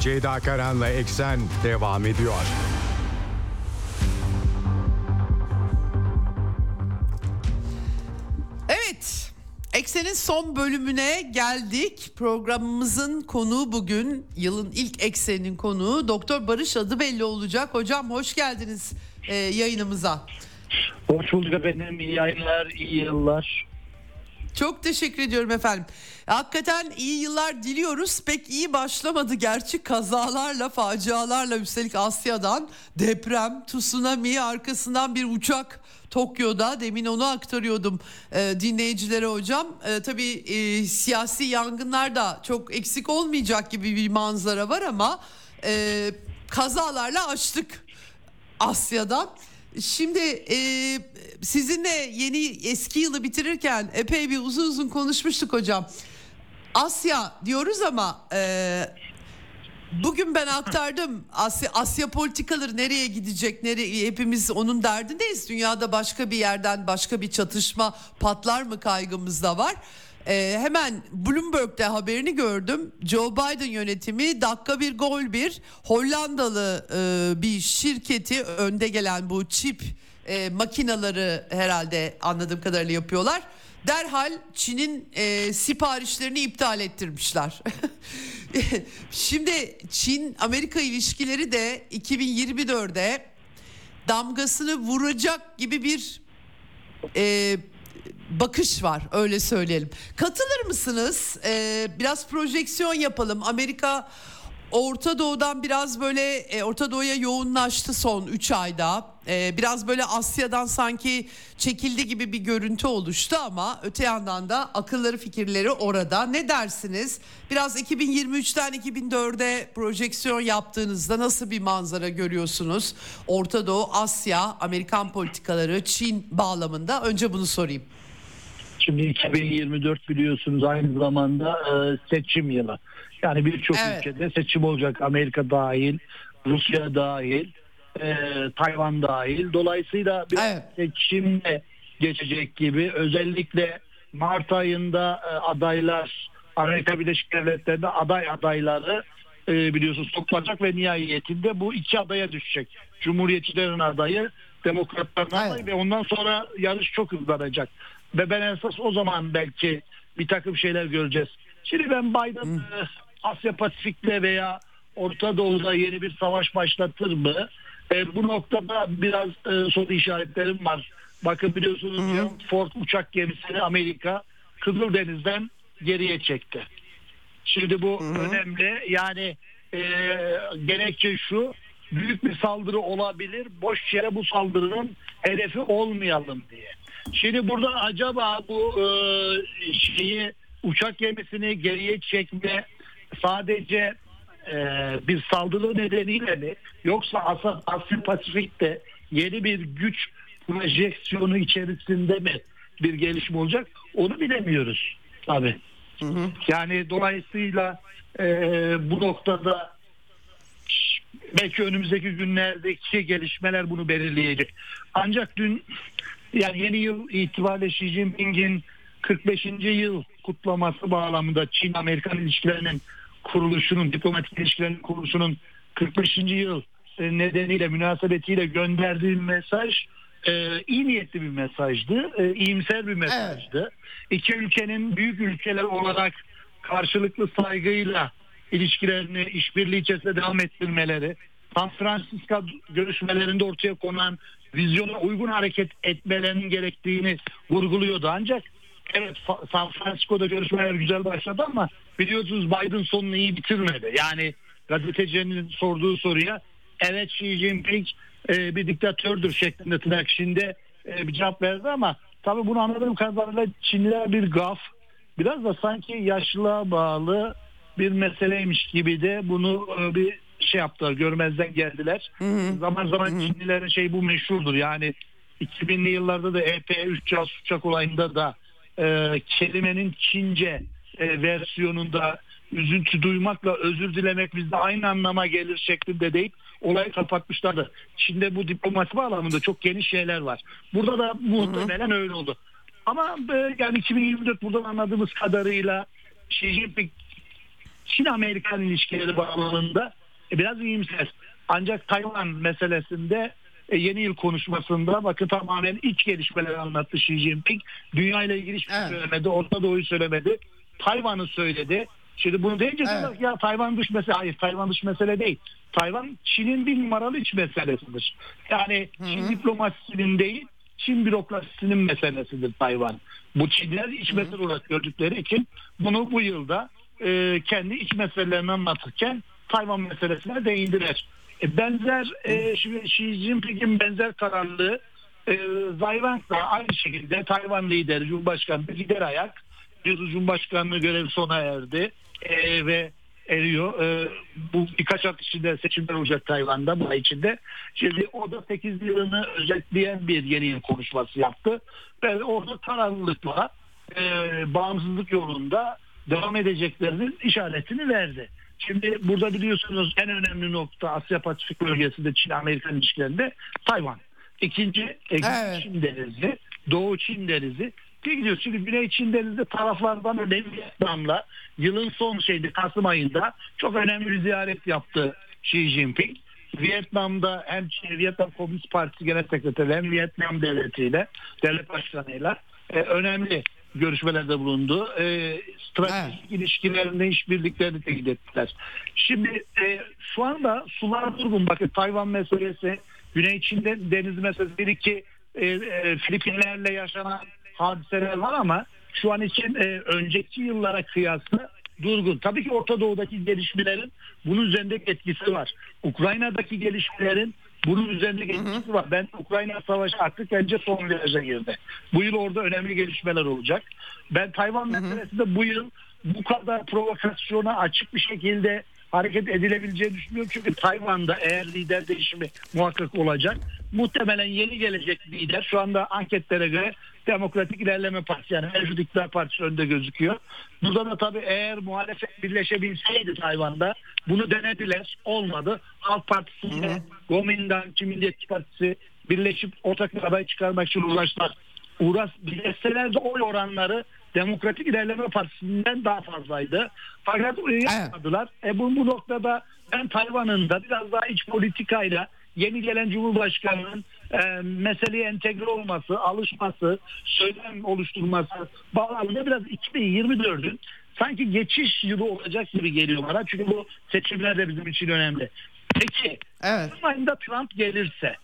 [SPEAKER 2] Ceyda Karan'la Eksen devam ediyor.
[SPEAKER 1] Evet. Eksen'in son bölümüne geldik. Programımızın konuğu bugün yılın ilk Eksen'in konuğu Doktor Barış adı belli olacak. Hocam hoş geldiniz e, yayınımıza.
[SPEAKER 3] Hoş bulduk efendim. İyi yayınlar, iyi yıllar.
[SPEAKER 1] Çok teşekkür ediyorum efendim. Hakikaten iyi yıllar diliyoruz. Pek iyi başlamadı gerçi kazalarla, facialarla üstelik Asya'dan deprem, tsunami arkasından bir uçak Tokyo'da demin onu aktarıyordum e, dinleyicilere hocam. E, tabii e, siyasi yangınlar da çok eksik olmayacak gibi bir manzara var ama e, kazalarla açtık Asya'dan. Şimdi e, sizinle yeni eski yılı bitirirken epey bir uzun uzun konuşmuştuk hocam. Asya diyoruz ama e, bugün ben aktardım Asya, Asya politikaları nereye gidecek nereye hepimiz onun derdindeyiz. Dünyada başka bir yerden başka bir çatışma patlar mı kaygımız da var. Ee, hemen Bloomberg'de haberini gördüm. Joe Biden yönetimi dakika bir gol bir Hollandalı e, bir şirketi önde gelen bu çip e, makinaları herhalde anladığım kadarıyla yapıyorlar. Derhal Çin'in e, siparişlerini iptal ettirmişler. (laughs) Şimdi Çin Amerika ilişkileri de 2024'de damgasını vuracak gibi bir e, bakış var öyle söyleyelim. Katılır mısınız? Ee, biraz projeksiyon yapalım. Amerika Orta Doğu'dan biraz böyle e, Orta Doğu'ya yoğunlaştı son 3 ayda. E, biraz böyle Asya'dan sanki çekildi gibi bir görüntü oluştu ama öte yandan da akılları fikirleri orada. Ne dersiniz? Biraz 2023'ten 2004'e projeksiyon yaptığınızda nasıl bir manzara görüyorsunuz? Orta Doğu, Asya, Amerikan politikaları, Çin bağlamında önce bunu sorayım.
[SPEAKER 3] Şimdi 2024 biliyorsunuz aynı zamanda e, seçim yılı. Yani birçok evet. ülkede seçim olacak. Amerika dahil, Rusya dahil, e, Tayvan dahil. Dolayısıyla bir evet. seçimle geçecek gibi özellikle Mart ayında e, adaylar Amerika Birleşik Devletleri'nde aday adayları e, biliyorsunuz toplanacak ve nihayetinde bu iki adaya düşecek. Cumhuriyetçilerin adayı, demokratların evet. adayı ve ondan sonra yarış çok hızlanacak. Ve ben esas o zaman belki bir takım şeyler göreceğiz. Şimdi ben Biden. Asya Pasifik'le veya Orta Doğu'da yeni bir savaş başlatır mı? E, bu noktada biraz e, soru işaretlerim var. Bakın biliyorsunuz hmm. Ford uçak gemisini Amerika Kızıldeniz'den geriye çekti. Şimdi bu hmm. önemli. Yani e, gerekçe şu büyük bir saldırı olabilir. Boş yere bu saldırının hedefi olmayalım diye. Şimdi burada acaba bu e, şeyi uçak gemisini geriye çekme sadece e, bir saldırı nedeniyle mi yoksa Asya, Pasifik'te yeni bir güç projeksiyonu içerisinde mi bir gelişme olacak onu bilemiyoruz tabi. Yani dolayısıyla e, bu noktada belki önümüzdeki günlerdeki gelişmeler bunu belirleyecek. Ancak dün yani yeni yıl itibariyle Xi Jinping'in 45. yıl kutlaması bağlamında Çin-Amerikan ilişkilerinin kuruluşunun, diplomatik ilişkilerin kuruluşunun 45. yıl nedeniyle, münasebetiyle gönderdiği mesaj e, iyi niyetli bir mesajdı, e, iyimser bir mesajdı. İki ülkenin büyük ülkeler olarak karşılıklı saygıyla ilişkilerini işbirliği içerisinde devam ettirmeleri, San Francisco görüşmelerinde ortaya konan vizyona uygun hareket etmelerinin gerektiğini vurguluyordu. Ancak evet San Francisco'da görüşmeler güzel başladı ama biliyorsunuz Biden sonunu iyi bitirmedi. Yani gazetecinin sorduğu soruya evet Xi Jinping e, bir diktatördür şeklinde tırnak içinde e, bir cevap verdi ama tabii bunu anladığım kadarıyla Çinliler bir gaf biraz da sanki yaşlılığa bağlı bir meseleymiş gibi de bunu e, bir şey yaptılar görmezden geldiler. Hı hı. Zaman zaman hı hı. Çinlilerin şey bu meşhurdur yani 2000'li yıllarda da EP3 casus uçak olayında da e, kelimenin Çince e, versiyonunda üzüntü duymakla özür dilemek bizde aynı anlama gelir şeklinde deyip olayı kapatmışlardı. Çin'de bu diplomasi bağlamında çok geniş şeyler var. Burada da muhtemelen öyle oldu. Ama e, yani 2024 buradan anladığımız kadarıyla Xi Jinping Çin-Amerikan ilişkileri bağlamında e, biraz iyimser. Ancak Tayvan meselesinde e, yeni yıl konuşmasında bakın tamamen iç gelişmeleri anlattı Xi Jinping. Dünya ile ilgili hiçbir şey evet. söylemedi. Orta Doğu'yu söylemedi. Tayvan'ı söyledi. Şimdi bunu deyince evet. ya Tayvan dış mesele. Hayır Tayvan dış mesele değil. Tayvan Çin'in bir numaralı iç meselesidir. Yani Hı-hı. Çin diplomasisinin değil Çin bürokrasisinin meselesidir Tayvan. Bu Çinler iç mesele olarak gördükleri için bunu bu yılda e, kendi iç meselelerini anlatırken Tayvan meselesine değindiler. E, benzer e, Xi Jinping'in benzer kararlılığı e, Zayvank da aynı şekilde Tayvan lideri Cumhurbaşkanı gider ayak Cumhurbaşkanlığı görevi sona erdi e, ve eriyor. E, bu birkaç hafta içinde seçimler olacak Tayvan'da bu ay içinde. Şimdi o da 8 yılını özetleyen bir yeni yıl konuşması yaptı. Ve orada kararlılıkla e, bağımsızlık yolunda devam edeceklerinin işaretini verdi. Şimdi burada biliyorsunuz en önemli nokta Asya Pasifik bölgesinde Çin-Amerikan ilişkilerinde Tayvan. İkinci evet. Çin denizi, Doğu Çin denizi. Bir gidiyor şimdi Güney Çin denizi taraflardan önemli Vietnam'la yılın son şeydi Kasım ayında çok önemli bir ziyaret yaptı Xi Jinping. Vietnam'da hem Vietnam Komünist Partisi Genel Sekreteri hem Vietnam devletiyle, devlet başkanıyla e, önemli görüşmelerde bulundu. E, stratejik evet. ilişkilerinde işbirliklerini tekit ettiler. Şimdi e, şu anda sular durgun. Bakın Tayvan meselesi, Güney Çin deniz meselesi, bir iki e, e, Filipinlerle yaşanan hadiseler var ama şu an için e, önceki yıllara kıyasla durgun. Tabii ki Orta Doğu'daki gelişmelerin bunun üzerindeki etkisi var. Ukrayna'daki gelişmelerin bunun üzerinde geçişi var. Ben Ukrayna Savaşı artık bence son viraja girdi. Bu yıl orada önemli gelişmeler olacak. Ben Tayvan meselesinde bu yıl bu kadar provokasyona açık bir şekilde hareket edilebileceğini düşünüyorum. Çünkü Tayvan'da eğer lider değişimi muhakkak olacak. Muhtemelen yeni gelecek lider şu anda anketlere göre Demokratik İlerleme Partisi yani mevcut iktidar partisi önde gözüküyor. Burada da tabii eğer muhalefet birleşebilseydi Tayvan'da bunu denediler. Olmadı. Halk Partisi ile Gomindan, Milliyetçi Partisi birleşip ortak bir aday çıkarmak için uğraştılar. Uğraş, birleşseler de oy oranları Demokratik İlerleme Partisi'nden daha fazlaydı. Fakat yapmadılar. E bu, bu noktada ben Tayvan'ın da biraz daha iç politikayla yeni gelen Cumhurbaşkanı'nın e, meseleye entegre olması, alışması, söylem oluşturması bağlamında biraz 2024'ün sanki geçiş yılı olacak gibi geliyor bana. Çünkü bu seçimler de bizim için önemli. Peki evet. ayında Trump gelirse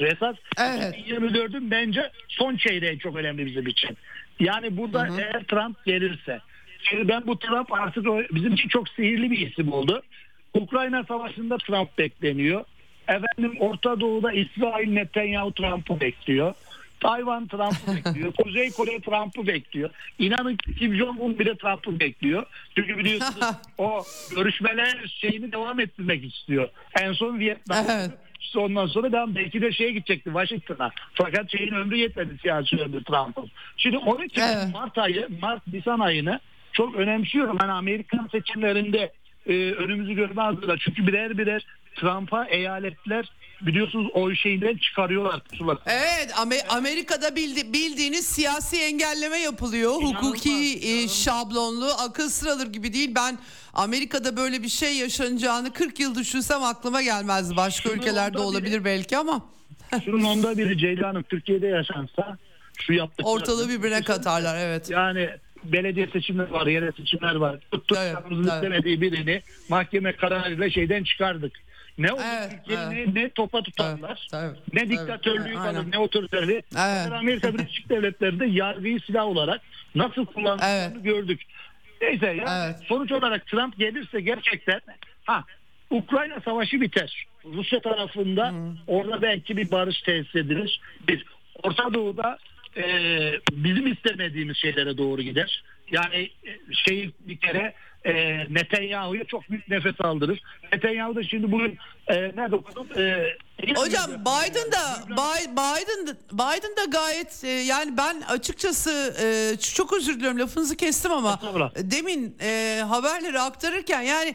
[SPEAKER 3] esas evet. 2024'ün bence son çeyreği çok önemli bizim için. Yani burada hı hı. eğer Trump gelirse şimdi ben bu Trump artık bizim için çok sihirli bir isim oldu. Ukrayna Savaşı'nda Trump bekleniyor. Efendim Orta Doğu'da İsrail Netanyahu Trump'ı bekliyor. Tayvan Trump'ı (laughs) bekliyor. Kuzey Kore Trump'ı bekliyor. İnanın Kim Jong-un bile Trump'ı bekliyor. Çünkü biliyorsunuz (laughs) o görüşmeler şeyini devam ettirmek istiyor. En son Vietnam. Evet. ondan sonra ben belki de şeye gidecekti Washington'a. Fakat şeyin ömrü yetmedi siyasi ömrü Trump'ın. Şimdi onun için evet. Mart ayı, Mart Nisan ayını çok önemsiyorum. Hani Amerikan seçimlerinde e, önümüzü görme hazırlar. Çünkü birer birer Trump'a eyaletler biliyorsunuz o şeyden çıkarıyorlar pusulasını.
[SPEAKER 1] Evet Amerika'da bildi, bildiğiniz siyasi engelleme yapılıyor. İnanılmaz, Hukuki inanılmaz. E, şablonlu akıl sıradır gibi değil. Ben Amerika'da böyle bir şey yaşanacağını 40 yıl düşünsem aklıma gelmez. Başka Şimdi ülkelerde olabilir bile, belki ama. (laughs)
[SPEAKER 3] şunun onda biri Ceylan'ın Türkiye'de yaşansa şu yaptıkları.
[SPEAKER 1] Ortalığı birbirine katarlar evet.
[SPEAKER 3] Yani belediye seçimleri var, yerel seçimler var. Tuttuk
[SPEAKER 1] Evet, evet.
[SPEAKER 3] istemediği birini mahkeme kararıyla şeyden çıkardık. Ne oldu
[SPEAKER 1] Evet,
[SPEAKER 3] Türkiye'yi
[SPEAKER 1] evet.
[SPEAKER 3] ne, ne topa tutarlar,
[SPEAKER 1] Tabii, tabii,
[SPEAKER 3] ne diktatörlüğü kalır,
[SPEAKER 1] aynen.
[SPEAKER 3] ne otoriterliği. Mesela Amerika Birleşik Devletleri'nde yargıyı silah olarak nasıl kullandığını
[SPEAKER 1] Evet.
[SPEAKER 3] gördük. Neyse yani
[SPEAKER 1] Evet.
[SPEAKER 3] sonuç olarak Trump gelirse gerçekten ha Ukrayna savaşı biter. Rusya tarafında orada belki bir barış tesis edilir. Bir Orta Doğu'da e, bizim istemediğimiz şeylere doğru gider. Yani e, şeyi bir kere e, Netanyahu'ya çok büyük nefes aldırır. Netanyahu da şimdi bugün e, nerede okudum? E,
[SPEAKER 1] Hocam Biden da Biden Biden da gayet e, yani ben açıkçası e, çok özür diliyorum lafınızı kestim ama demin e, haberleri aktarırken yani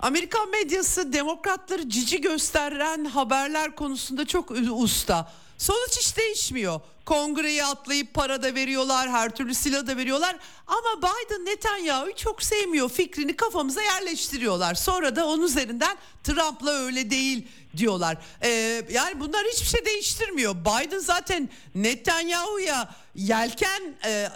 [SPEAKER 1] Amerikan medyası demokratları cici gösteren haberler konusunda çok usta. Sonuç hiç değişmiyor. Kongreyi atlayıp para da veriyorlar, her türlü silah da veriyorlar. Ama Biden Netanyahu'yu çok sevmiyor. Fikrini kafamıza yerleştiriyorlar. Sonra da onun üzerinden Trump'la öyle değil diyorlar. Ee, yani bunlar hiçbir şey değiştirmiyor. Biden zaten Netanyahu'ya yelken e,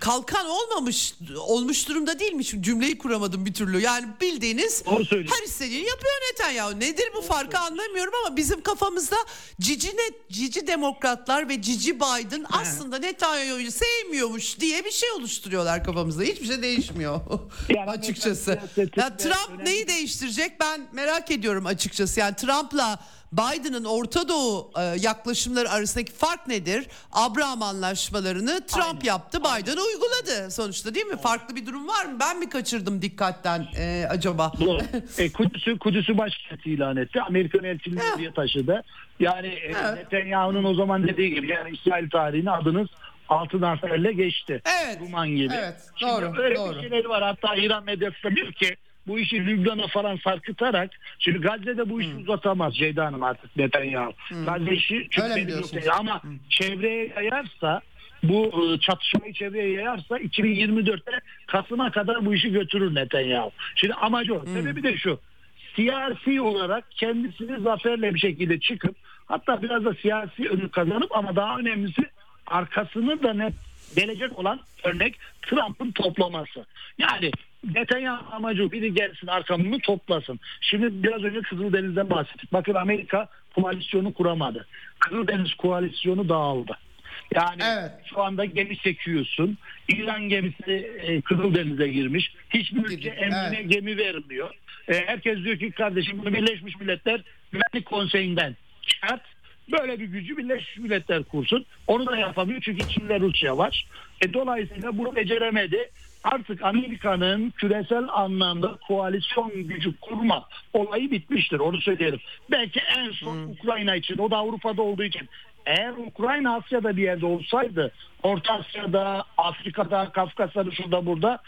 [SPEAKER 1] kalkan olmamış olmuş durumda değilmiş. Cümleyi kuramadım bir türlü. Yani bildiğiniz her istediğini yapıyor Netanyahu. Nedir bu farkı anlamıyorum ama bizim kafamızda cici net cici demokratlar ve cici Biden aslında Netanyahu'yu sevmiyormuş diye bir şey oluşturuyorlar kafamızda. Hiçbir şey değişmiyor (laughs)
[SPEAKER 3] Yani
[SPEAKER 1] açıkçası. Ya Trump
[SPEAKER 3] önemli-
[SPEAKER 1] neyi değiştirecek ben merak ediyorum açıkçası. Yani Trump'la Biden'ın Orta Doğu e, yaklaşımları arasındaki fark nedir? Abraham anlaşmalarını Trump
[SPEAKER 3] Aynen.
[SPEAKER 1] yaptı, Biden uyguladı sonuçta değil mi? Farklı bir durum var mı? Ben mi kaçırdım dikkatten e, acaba?
[SPEAKER 3] Doğru. e, Kudüs'ü, Kudüs'ü başkent ilan etti. Amerikan elçiliği
[SPEAKER 1] Heh.
[SPEAKER 3] diye taşıdı. Yani
[SPEAKER 1] Evet.
[SPEAKER 3] Netanyahu'nun o zaman dediği gibi yani İsrail tarihine adınız altın harflerle geçti.
[SPEAKER 1] Evet.
[SPEAKER 3] Ruman gibi.
[SPEAKER 1] Evet,
[SPEAKER 3] Şimdi
[SPEAKER 1] doğru,
[SPEAKER 3] öyle
[SPEAKER 1] doğru.
[SPEAKER 3] bir şeyleri var. Hatta İran medyası da diyor ki bu işi Lübnan'a falan sarkıtarak şimdi Gazze'de bu işi uzatamaz Ceyda Hanım artık Netanyahu. Gazze işi çünkü ama çevreye yayarsa bu e, çatışmayı çevreye yayarsa 2024'te Kasım'a kadar bu işi götürür Netanyahu. Şimdi amacı o. Sebebi de şu. Siyasi olarak kendisini zaferle bir şekilde çıkıp hatta biraz da siyasi ödül kazanıp ama daha önemlisi arkasını da net gelecek olan örnek Trump'ın toplaması. Yani Netanyahu amacı biri gelsin arkamını toplasın. Şimdi biraz önce Kızıldeniz'den bahsettik. Bakın Amerika koalisyonu kuramadı. Kızıldeniz koalisyonu dağıldı. Yani
[SPEAKER 1] Evet.
[SPEAKER 3] şu anda gemi çekiyorsun. İran gemisi e, Kızıldeniz'e girmiş. Hiçbir ülke emrine
[SPEAKER 1] evet.
[SPEAKER 3] gemi vermiyor. E, herkes diyor ki kardeşim bunu Birleşmiş Milletler Güvenlik Konseyi'nden çıkart. Böyle bir gücü Birleşmiş Milletler kursun. Onu da yapamıyor çünkü içinde Rusya var. E, dolayısıyla bunu beceremedi. Artık Amerika'nın küresel anlamda koalisyon gücü kurma olayı bitmiştir. Onu söyleyelim. Belki en son Ukrayna için o da Avrupa'da olduğu için eğer Ukrayna Asya'da bir yerde olsaydı Orta Asya'da, Afrika'da, Kafkaslar'da şurada burada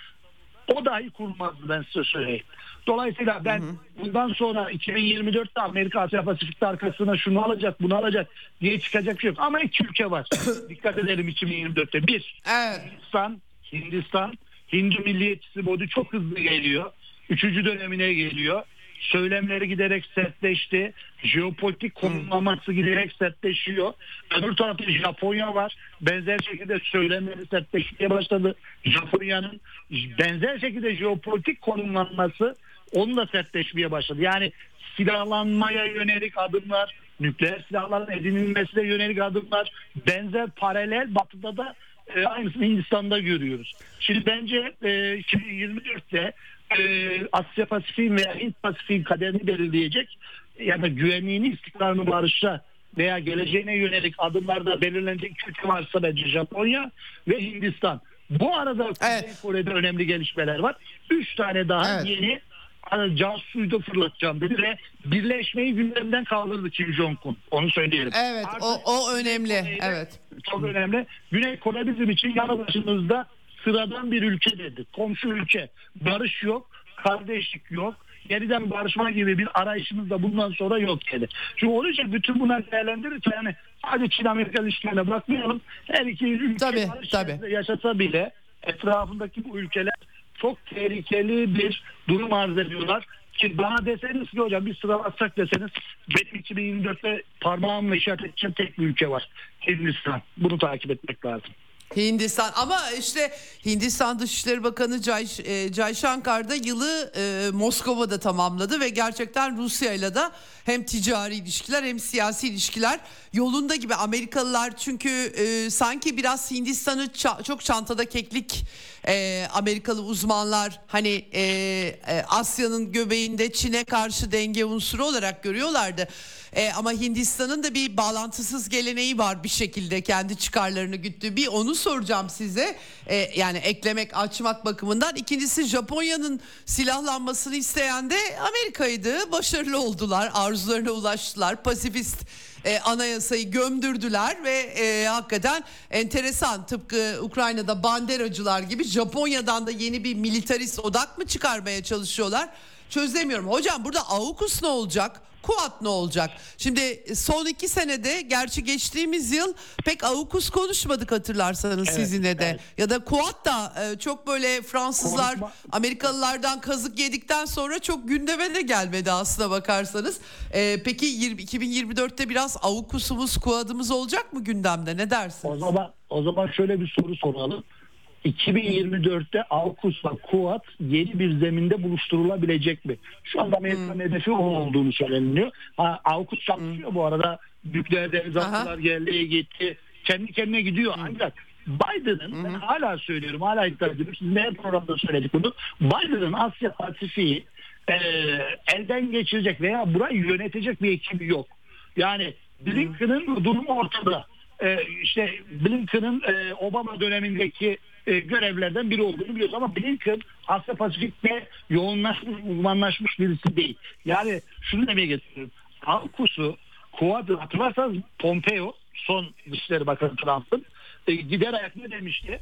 [SPEAKER 3] o dahi kurmazdı ben size söyleyeyim. Dolayısıyla ben bundan sonra 2024'te Amerika Asya Pasifik'te arkasına şunu alacak bunu alacak diye çıkacak şey yok. Ama iki ülke var. (coughs) Dikkat edelim 2024'te. Bir
[SPEAKER 1] Evet.
[SPEAKER 3] Hindistan, Hindistan Hindu milliyetçisi modu çok hızlı geliyor. Üçüncü dönemine geliyor. Söylemleri giderek sertleşti. Jeopolitik konumlaması giderek sertleşiyor. Öbür tarafta Japonya var. Benzer şekilde söylemleri sertleşmeye başladı. Japonya'nın benzer şekilde jeopolitik konumlanması onun da sertleşmeye başladı. Yani silahlanmaya yönelik adımlar, nükleer silahların edinilmesine yönelik adımlar, benzer paralel batıda da e, aynısını Hindistan'da görüyoruz. Şimdi bence e, 2024'te e, Asya Pasifik'in veya Hint Pasifik'in kaderini belirleyecek ya da güvenliğini, istikrarını barışa veya geleceğine yönelik adımlarda belirlenecek ülke varsa bence Japonya ve Hindistan. Bu arada Kuzey
[SPEAKER 1] Evet.
[SPEAKER 3] Kore'de önemli gelişmeler var. Üç tane daha
[SPEAKER 1] Evet.
[SPEAKER 3] yeni hani can suyu da fırlatacağım dedi ve birleşmeyi gündemden kaldırdı Kim Jong-un. Onu söyleyelim.
[SPEAKER 1] Evet
[SPEAKER 3] Artık
[SPEAKER 1] o, o önemli. Evet.
[SPEAKER 3] Çok önemli. Güney Kore bizim için yanı başımızda sıradan bir ülke dedi. Komşu ülke. Barış yok, kardeşlik yok. Yeniden barışma gibi bir arayışımız da bundan sonra yok dedi. Çünkü onun için bütün bunları değerlendirirken yani sadece Çin-Amerika ilişkilerine bakmayalım. Her iki ülke
[SPEAKER 1] Tabii,
[SPEAKER 3] barış
[SPEAKER 1] tabii.
[SPEAKER 3] yaşasa bile etrafındaki bu ülkeler çok tehlikeli bir durum arz ediyorlar. Ki bana deseniz ki hocam bir sıralatsak deseniz benim 2024'te parmağımla işaret edeceğim tek bir ülke var. Hindistan. Bunu takip etmek lazım.
[SPEAKER 1] Hindistan ama işte Hindistan Dışişleri Bakanı Jay, e, Jay Shankar da yılı e, Moskova'da tamamladı ve gerçekten Rusya ile de hem ticari ilişkiler hem siyasi ilişkiler yolunda gibi Amerikalılar çünkü e, sanki biraz Hindistan'ı ça- çok çantada keklik e, Amerikalı uzmanlar hani e, e, Asya'nın göbeğinde Çin'e karşı denge unsuru olarak görüyorlardı. E, ama Hindistan'ın da bir bağlantısız geleneği var bir şekilde kendi çıkarlarını güttüğü. Bir onu soracağım size. E, yani eklemek, açmak bakımından. İkincisi Japonya'nın silahlanmasını isteyen de Amerika'ydı. Başarılı oldular, arzularına ulaştılar. Pasifist e, anayasayı gömdürdüler ve e, hakikaten enteresan tıpkı Ukrayna'da banderacılar gibi Japonya'dan da yeni bir militarist odak mı çıkarmaya çalışıyorlar? Çözemiyorum. Hocam burada AUKUS ne olacak? Kuat ne olacak? Şimdi son iki senede gerçi geçtiğimiz yıl pek AUKUS konuşmadık hatırlarsanız
[SPEAKER 3] Evet,
[SPEAKER 1] sizinle de.
[SPEAKER 3] evet.
[SPEAKER 1] Ya da Kuat da e, çok böyle Fransızlar
[SPEAKER 3] Konuşma-
[SPEAKER 1] Amerikalılardan kazık yedikten sonra çok gündeme de gelmedi aslına bakarsanız. E, peki 20, 2024'te biraz AUKUS'umuz Kuat'ımız olacak mı gündemde ne
[SPEAKER 3] O
[SPEAKER 1] dersiniz?
[SPEAKER 3] zaman o zaman şöyle bir soru soralım. 2024'te AUKUS'la KUAT yeni bir zeminde buluşturulabilecek mi? Şu anda Amerika'nın hedefi o olduğunu söyleniyor. Ha, AUKUS çalışıyor bu arada. Nükleer denizaltılar geldi gitti. Kendi kendine gidiyor. Ancak Biden'ın ben hala söylüyorum hala iddia ediyorum. Sizinle her programda söyledik bunu. Biden'ın Asya Pasifik'i e, elden geçirecek veya burayı yönetecek bir ekibi yok. Yani Blinken'ın durumu ortada. Ee, işte Blinken'ın e, Obama dönemindeki e, görevlerden biri olduğunu biliyoruz ama Blinken Asya Pasifik'te yoğunlaşmış, uzmanlaşmış birisi değil. Yani şunu demeye getiriyorum. AUKUS'u Kuad'ı hatırlarsanız Pompeo son Dışişleri Bakanı Trump'ın e, gider ayak ne demişti?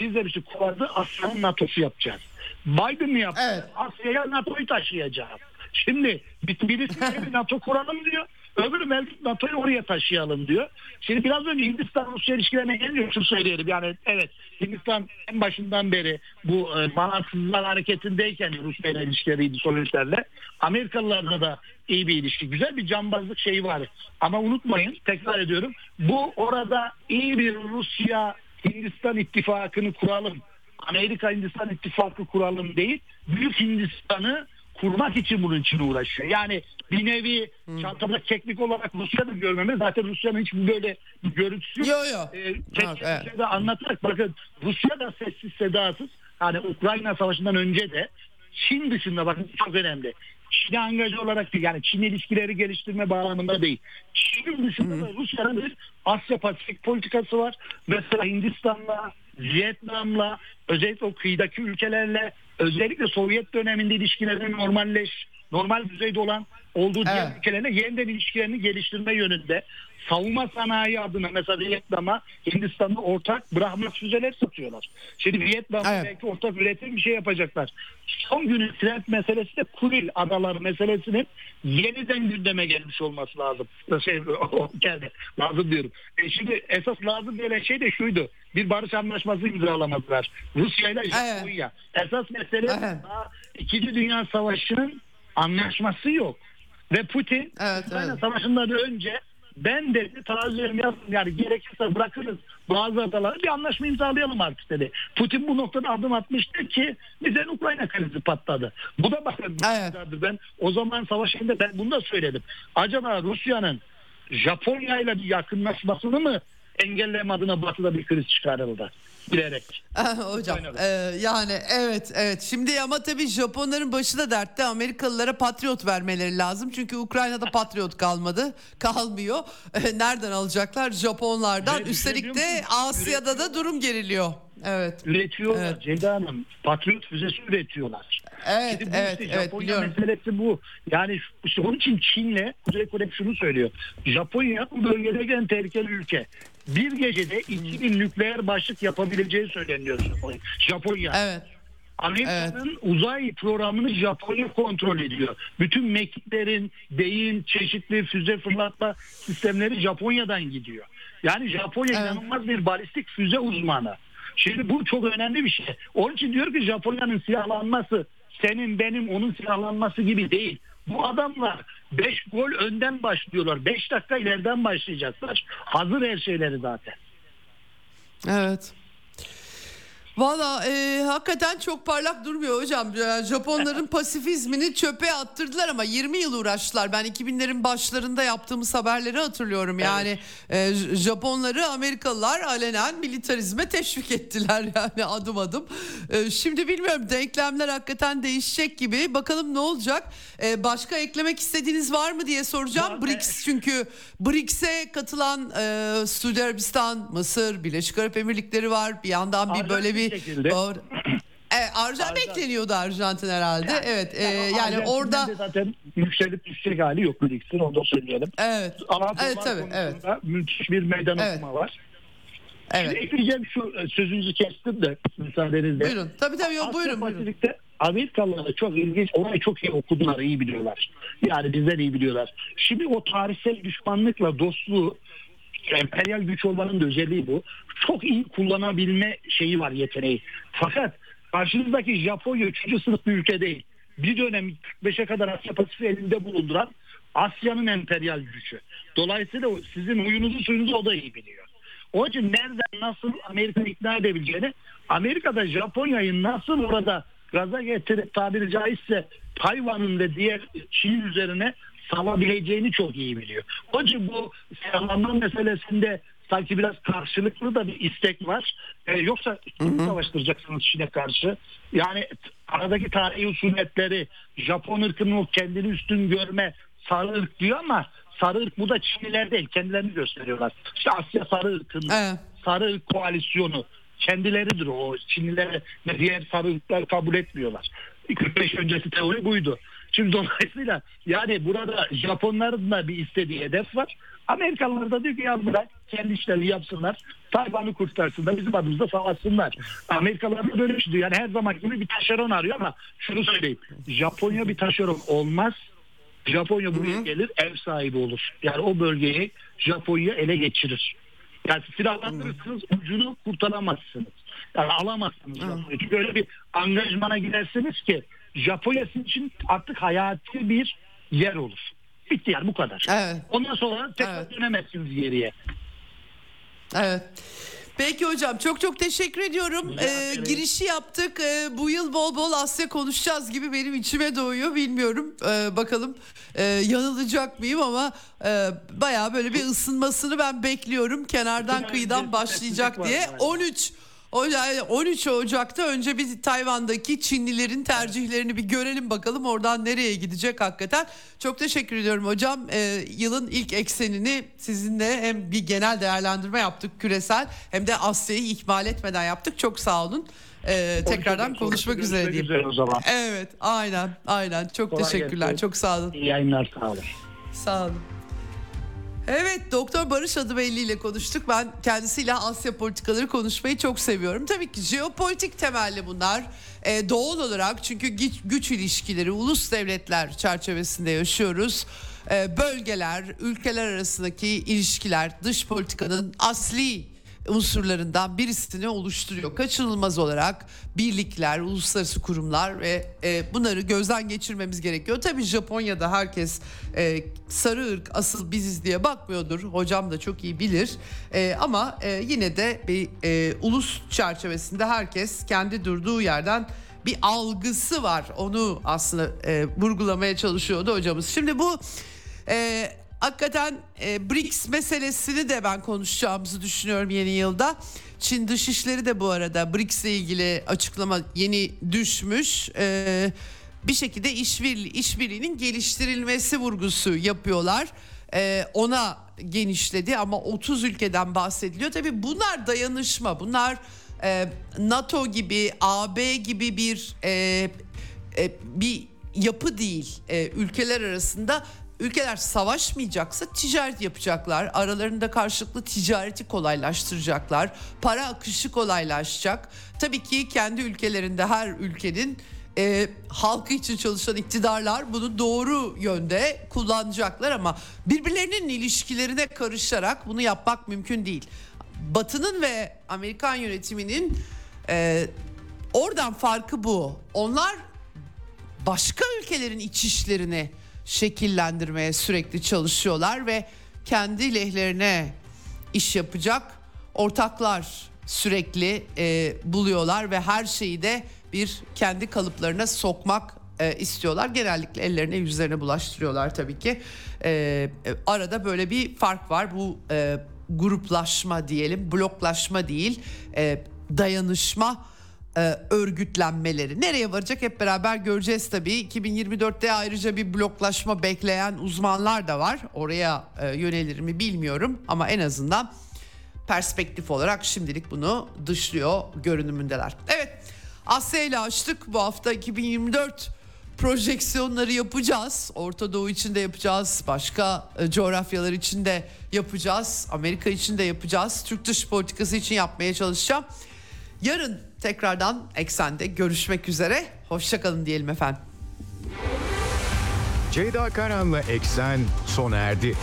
[SPEAKER 3] Biz demiştik Kuad'ı Asya'nın NATO'su yapacağız. Biden mi yaptı?
[SPEAKER 1] Evet.
[SPEAKER 3] Asya'ya NATO'yu taşıyacağız. Şimdi bir- birisi (laughs) bir NATO kuralım diyor. Öbürü mevcut NATO'yu oraya taşıyalım diyor. Şimdi biraz önce Hindistan-Rusya ilişkilerine gelince şunu söyleyelim. Yani evet Hindistan en başından beri bu e, bağlantısızlar hareketindeyken Rusya ile ilişkileriydi Sovyetlerle. Amerikalılarla da iyi bir ilişki. Güzel bir cambazlık şeyi var. Ama unutmayın tekrar ediyorum. Bu orada iyi bir Rusya Hindistan ittifakını kuralım. Amerika Hindistan ittifakı kuralım değil. Büyük Hindistan'ı kurmak için bunun için uğraşıyor. Yani bir nevi çantada keklik olarak Rusya'da görmeme zaten Rusya'nın hiç böyle bir görüntüsü yok.
[SPEAKER 1] Yo, yo.
[SPEAKER 3] Ee,
[SPEAKER 1] Evet, evet.
[SPEAKER 3] şey anlatarak bakın Rusya da sessiz sedasız hani Ukrayna Savaşı'ndan önce de Çin dışında bakın çok önemli. Çin'e angajı olarak değil yani Çin ilişkileri geliştirme bağlamında değil. Çin'in dışında da Rusya'nın bir Asya Pasifik politikası var. Mesela Hindistan'la, Vietnam'la, özellikle o kıyıdaki ülkelerle, özellikle Sovyet döneminde ilişkilerin normalleş, normal düzeyde olan olduğu diğer
[SPEAKER 1] Evet.
[SPEAKER 3] ülkelerine yeniden ilişkilerini geliştirme yönünde savunma sanayi adına mesela Vietnam'a Hindistan'da ortak Brahmos füzeler satıyorlar. Şimdi Vietnam'da
[SPEAKER 1] Evet.
[SPEAKER 3] belki ortak üretim bir şey yapacaklar. Son günün trend meselesi de Kuril adaları meselesinin yeniden gündeme gelmiş olması lazım. Şey, geldi. Lazım diyorum. E şimdi esas lazım gelen şey de şuydu. Bir barış anlaşması imzalamadılar. Rusya ile
[SPEAKER 1] Evet.
[SPEAKER 3] Japonya. Esas mesele
[SPEAKER 1] Evet.
[SPEAKER 3] daha İkinci Dünya Savaşı'nın anlaşması yok. Ve Putin
[SPEAKER 1] Evet,
[SPEAKER 3] Ukrayna
[SPEAKER 1] evet.
[SPEAKER 3] Savaşı'ndan önce ben dedi tarazlarımı yazdım yani gerekirse bırakırız bazı adaları bir anlaşma imzalayalım artık dedi. Putin bu noktada adım atmıştı ki bize Ukrayna krizi patladı. Bu da bakın
[SPEAKER 1] Evet.
[SPEAKER 3] ben o zaman savaşında ben bunu da söyledim. Acaba Rusya'nın Japonya ile bir yakınlaşmasını mı engelleme adına batıda bir kriz çıkarıldı bilerek. (laughs)
[SPEAKER 1] Hocam
[SPEAKER 3] Aynen.
[SPEAKER 1] e, yani evet evet şimdi ama tabii Japonların başı da dertte Amerikalılara patriot vermeleri lazım çünkü Ukrayna'da patriot kalmadı kalmıyor (laughs) E, nereden alacaklar Japonlardan
[SPEAKER 3] Ve
[SPEAKER 1] üstelik
[SPEAKER 3] düşünebiliyor
[SPEAKER 1] de
[SPEAKER 3] musun?
[SPEAKER 1] Asya'da da durum geriliyor evet
[SPEAKER 3] Üretiyorlar
[SPEAKER 1] Evet.
[SPEAKER 3] Ceyda Hanım. Patriot füzesi üretiyorlar.
[SPEAKER 1] evet
[SPEAKER 3] Şimdi bu
[SPEAKER 1] evet
[SPEAKER 3] işte
[SPEAKER 1] evet
[SPEAKER 3] Japonya
[SPEAKER 1] biliyorum
[SPEAKER 3] meselesi bu. Yani işte onun için Çin'le Kuzey Kore şunu söylüyor. Japonya bu bölgedeki en tehlikeli ülke. Bir gecede 2000 nükleer başlık yapabileceği söyleniyor Japonya.
[SPEAKER 1] Evet
[SPEAKER 3] Amerika'nın uzay programını Japonya kontrol ediyor. Bütün mekiklerin, beyin, çeşitli füze fırlatma sistemleri Japonya'dan gidiyor. Yani Japonya
[SPEAKER 1] Evet.
[SPEAKER 3] inanılmaz bir balistik füze uzmanı. Şimdi bu çok önemli bir şey. Onun için diyor ki Japonya'nın silahlanması senin benim onun silahlanması gibi değil. Bu adamlar 5 gol önden başlıyorlar. 5 dakika ileriden başlayacaklar. Hazır her şeyleri zaten.
[SPEAKER 1] Evet. Valla e, hakikaten çok parlak durmuyor hocam. Yani Japonların (laughs) pasifizmini çöpe attırdılar ama 20 yıl uğraştılar. Ben 2000'lerin başlarında yaptığımız haberleri hatırlıyorum. Yani e, Japonları Amerikalılar alenen militarizme teşvik ettiler (laughs) yani adım adım. E, şimdi bilmiyorum denklemler hakikaten değişecek gibi. Bakalım ne olacak? E, başka eklemek istediğiniz var mı diye soracağım.
[SPEAKER 3] Var,
[SPEAKER 1] BRICS çünkü BRICS'e katılan e, Suudi Arabistan, Mısır, Birleşik Arap Emirlikleri var. Bir yandan bir böyle bir
[SPEAKER 3] şekilde.
[SPEAKER 1] Doğru. (clears throat) Evet, Arjantin bekleniyordu Arjantin herhalde. evet. e, yani,
[SPEAKER 3] Arjantin'den
[SPEAKER 1] orada
[SPEAKER 3] zaten yükselip düşecek hali yok BRICS'in onu da söyleyelim.
[SPEAKER 1] evet.
[SPEAKER 3] Ama
[SPEAKER 1] Evet, tabii,
[SPEAKER 3] konusunda müthiş bir meydan
[SPEAKER 1] Evet.
[SPEAKER 3] okuma var.
[SPEAKER 1] Evet.
[SPEAKER 3] Şimdi ekleyeceğim şu e, sözünüzü kestim de müsaadenizle.
[SPEAKER 1] Buyurun. Tabii tabii yok, buyurun buyurun.
[SPEAKER 3] Pasifik'te Amerikalılar da çok ilginç. Orayı çok iyi okudular, iyi biliyorlar. Yani bizden iyi biliyorlar. Şimdi o tarihsel düşmanlıkla dostluğu emperyal güç olmanın da özelliği bu. Çok iyi kullanabilme şeyi var yeteneği. Fakat karşınızdaki Japonya 3. sınıf bir ülke değil. Bir dönem 45'e kadar Asya Pasifik elinde bulunduran Asya'nın emperyal gücü. Dolayısıyla sizin huyunuzu suyunuzu o da iyi biliyor. Onun için nereden nasıl Amerika ikna edebileceğini Amerika'da Japonya'yı nasıl orada gaza getirip tabiri caizse Tayvan'ın ve diğer Çin üzerine salabileceğini çok iyi biliyor. Onun için bu silahlanma meselesinde sanki biraz karşılıklı da bir istek var. Ee, yoksa kim savaştıracaksınız Çin'e karşı? Yani aradaki tarihi husumetleri Japon ırkının kendini üstün görme sarı ırk diyor ama sarı ırk bu da Çinliler değil kendilerini gösteriyorlar. İşte Asya sarı ırkının
[SPEAKER 1] Evet.
[SPEAKER 3] sarı ırk koalisyonu kendileridir o. Çinliler ve diğer sarı ırklar kabul etmiyorlar. 45 öncesi teori buydu. Şimdi dolayısıyla yani burada Japonların da bir istediği hedef var. Amerikalılar da diyor ki ya bırak kendi işlerini yapsınlar. Tayvan'ı kurtarsınlar. Bizim adımızda savaşsınlar. Amerikalılar da böyle bir şey diyor. Yani her zaman gibi bir taşeron arıyor ama şunu söyleyeyim. Japonya bir taşeron olmaz. Japonya buraya gelir ev sahibi olur. Yani o bölgeyi Japonya ele geçirir. Yani silahlandırırsınız ucunu kurtaramazsınız. Yani alamazsınız Japonya'yı. Çünkü öyle bir angajmana gidersiniz ki Japonya sizin için artık hayati bir yer olur. Bitti yani bu kadar.
[SPEAKER 1] Evet.
[SPEAKER 3] Ondan sonra tekrar
[SPEAKER 1] Evet.
[SPEAKER 3] dönemezsiniz geriye.
[SPEAKER 1] Evet. Peki hocam çok çok teşekkür ediyorum. Ee, girişi yaptık. Ee, bu yıl bol bol Asya konuşacağız gibi benim içime doğuyor. Bilmiyorum. Ee, bakalım ee, yanılacak mıyım ama e, bayağı böyle bir ısınmasını ben bekliyorum. Kenardan kıyıdan başlayacak diye.
[SPEAKER 3] galiba.
[SPEAKER 1] 13 o yani 13 Ocak'ta önce bir Tayvan'daki Çinlilerin tercihlerini bir görelim bakalım oradan nereye gidecek hakikaten. Çok teşekkür ediyorum hocam. Ee, yılın ilk eksenini sizinle hem bir genel değerlendirme yaptık küresel hem de Asya'yı ikmal etmeden yaptık. Çok sağ olun. Ee, tekrardan konuşmak üzere diyeyim.
[SPEAKER 3] üzere o zaman.
[SPEAKER 1] Evet aynen aynen çok
[SPEAKER 3] Kolay
[SPEAKER 1] teşekkürler
[SPEAKER 3] gelsin.
[SPEAKER 1] çok sağ olun.
[SPEAKER 3] İyi yayınlar sağ olun.
[SPEAKER 1] Sağ olun. Evet Doktor Barış Adıbelli ile konuştuk. Ben kendisiyle Asya politikaları konuşmayı çok seviyorum. Tabii ki jeopolitik temelli bunlar. Ee, doğal olarak çünkü güç, güç ilişkileri ulus devletler çerçevesinde yaşıyoruz. Ee, bölgeler, ülkeler arasındaki ilişkiler dış politikanın asli unsurlarından birisini oluşturuyor. Kaçınılmaz olarak birlikler, uluslararası kurumlar ve e, bunları gözden geçirmemiz gerekiyor. Tabii Japonya'da herkes e, sarı ırk asıl biziz diye bakmıyordur. Hocam da çok iyi bilir. E, ama e, yine de bir e, ulus çerçevesinde herkes kendi durduğu yerden bir algısı var. Onu aslında e, vurgulamaya çalışıyordu hocamız. Şimdi bu e, hakikaten e, BRICS meselesini de ben konuşacağımızı düşünüyorum yeni yılda. Çin Dışişleri de bu arada BRICS ile ilgili açıklama yeni düşmüş. E, bir şekilde işbirliği, işbirliğinin geliştirilmesi vurgusu yapıyorlar. E, ona genişledi ama 30 ülkeden bahsediliyor. Tabii bunlar dayanışma, bunlar e, NATO gibi, AB gibi bir e, e, bir yapı değil e, ülkeler arasında. Ülkeler savaşmayacaksa ticaret yapacaklar. Aralarında karşılıklı ticareti kolaylaştıracaklar. Para akışı kolaylaşacak. Tabii ki kendi ülkelerinde her ülkenin e, halkı için çalışan iktidarlar bunu doğru yönde kullanacaklar ama birbirlerinin ilişkilerine karışarak bunu yapmak mümkün değil. Batı'nın ve Amerikan yönetiminin e, oradan farkı bu. Onlar başka ülkelerin iç işlerini şekillendirmeye sürekli çalışıyorlar ve kendi lehlerine iş yapacak ortaklar sürekli e, buluyorlar ve her şeyi de bir kendi kalıplarına sokmak e, istiyorlar. Genellikle ellerine yüzlerine bulaştırıyorlar tabii ki. E, e, arada böyle bir fark var. Bu e, gruplaşma diyelim, bloklaşma değil, e, dayanışma e, örgütlenmeleri. Nereye varacak hep beraber göreceğiz tabii. 2024'te ayrıca bir bloklaşma bekleyen uzmanlar da var. Oraya e, yönelir mi bilmiyorum ama en azından perspektif olarak şimdilik bunu dışlıyor görünümündeler. Evet Asya ile açtık bu hafta 2024 projeksiyonları yapacağız. Orta Doğu için de yapacağız. Başka e, coğrafyalar için de yapacağız. Amerika için de yapacağız. Türk dış politikası için yapmaya çalışacağım. Yarın tekrardan Eksen'de görüşmek üzere. Hoşçakalın diyelim efendim.
[SPEAKER 2] Ceyda Karan'la Eksen sona erdi.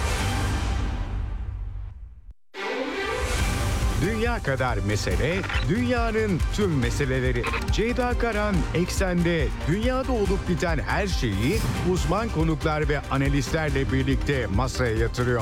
[SPEAKER 2] Dünya kadar mesele, dünyanın tüm meseleleri. Ceyda Karan Eksen'de dünyada olup biten her şeyi uzman konuklar ve analistlerle birlikte masaya yatırıyor.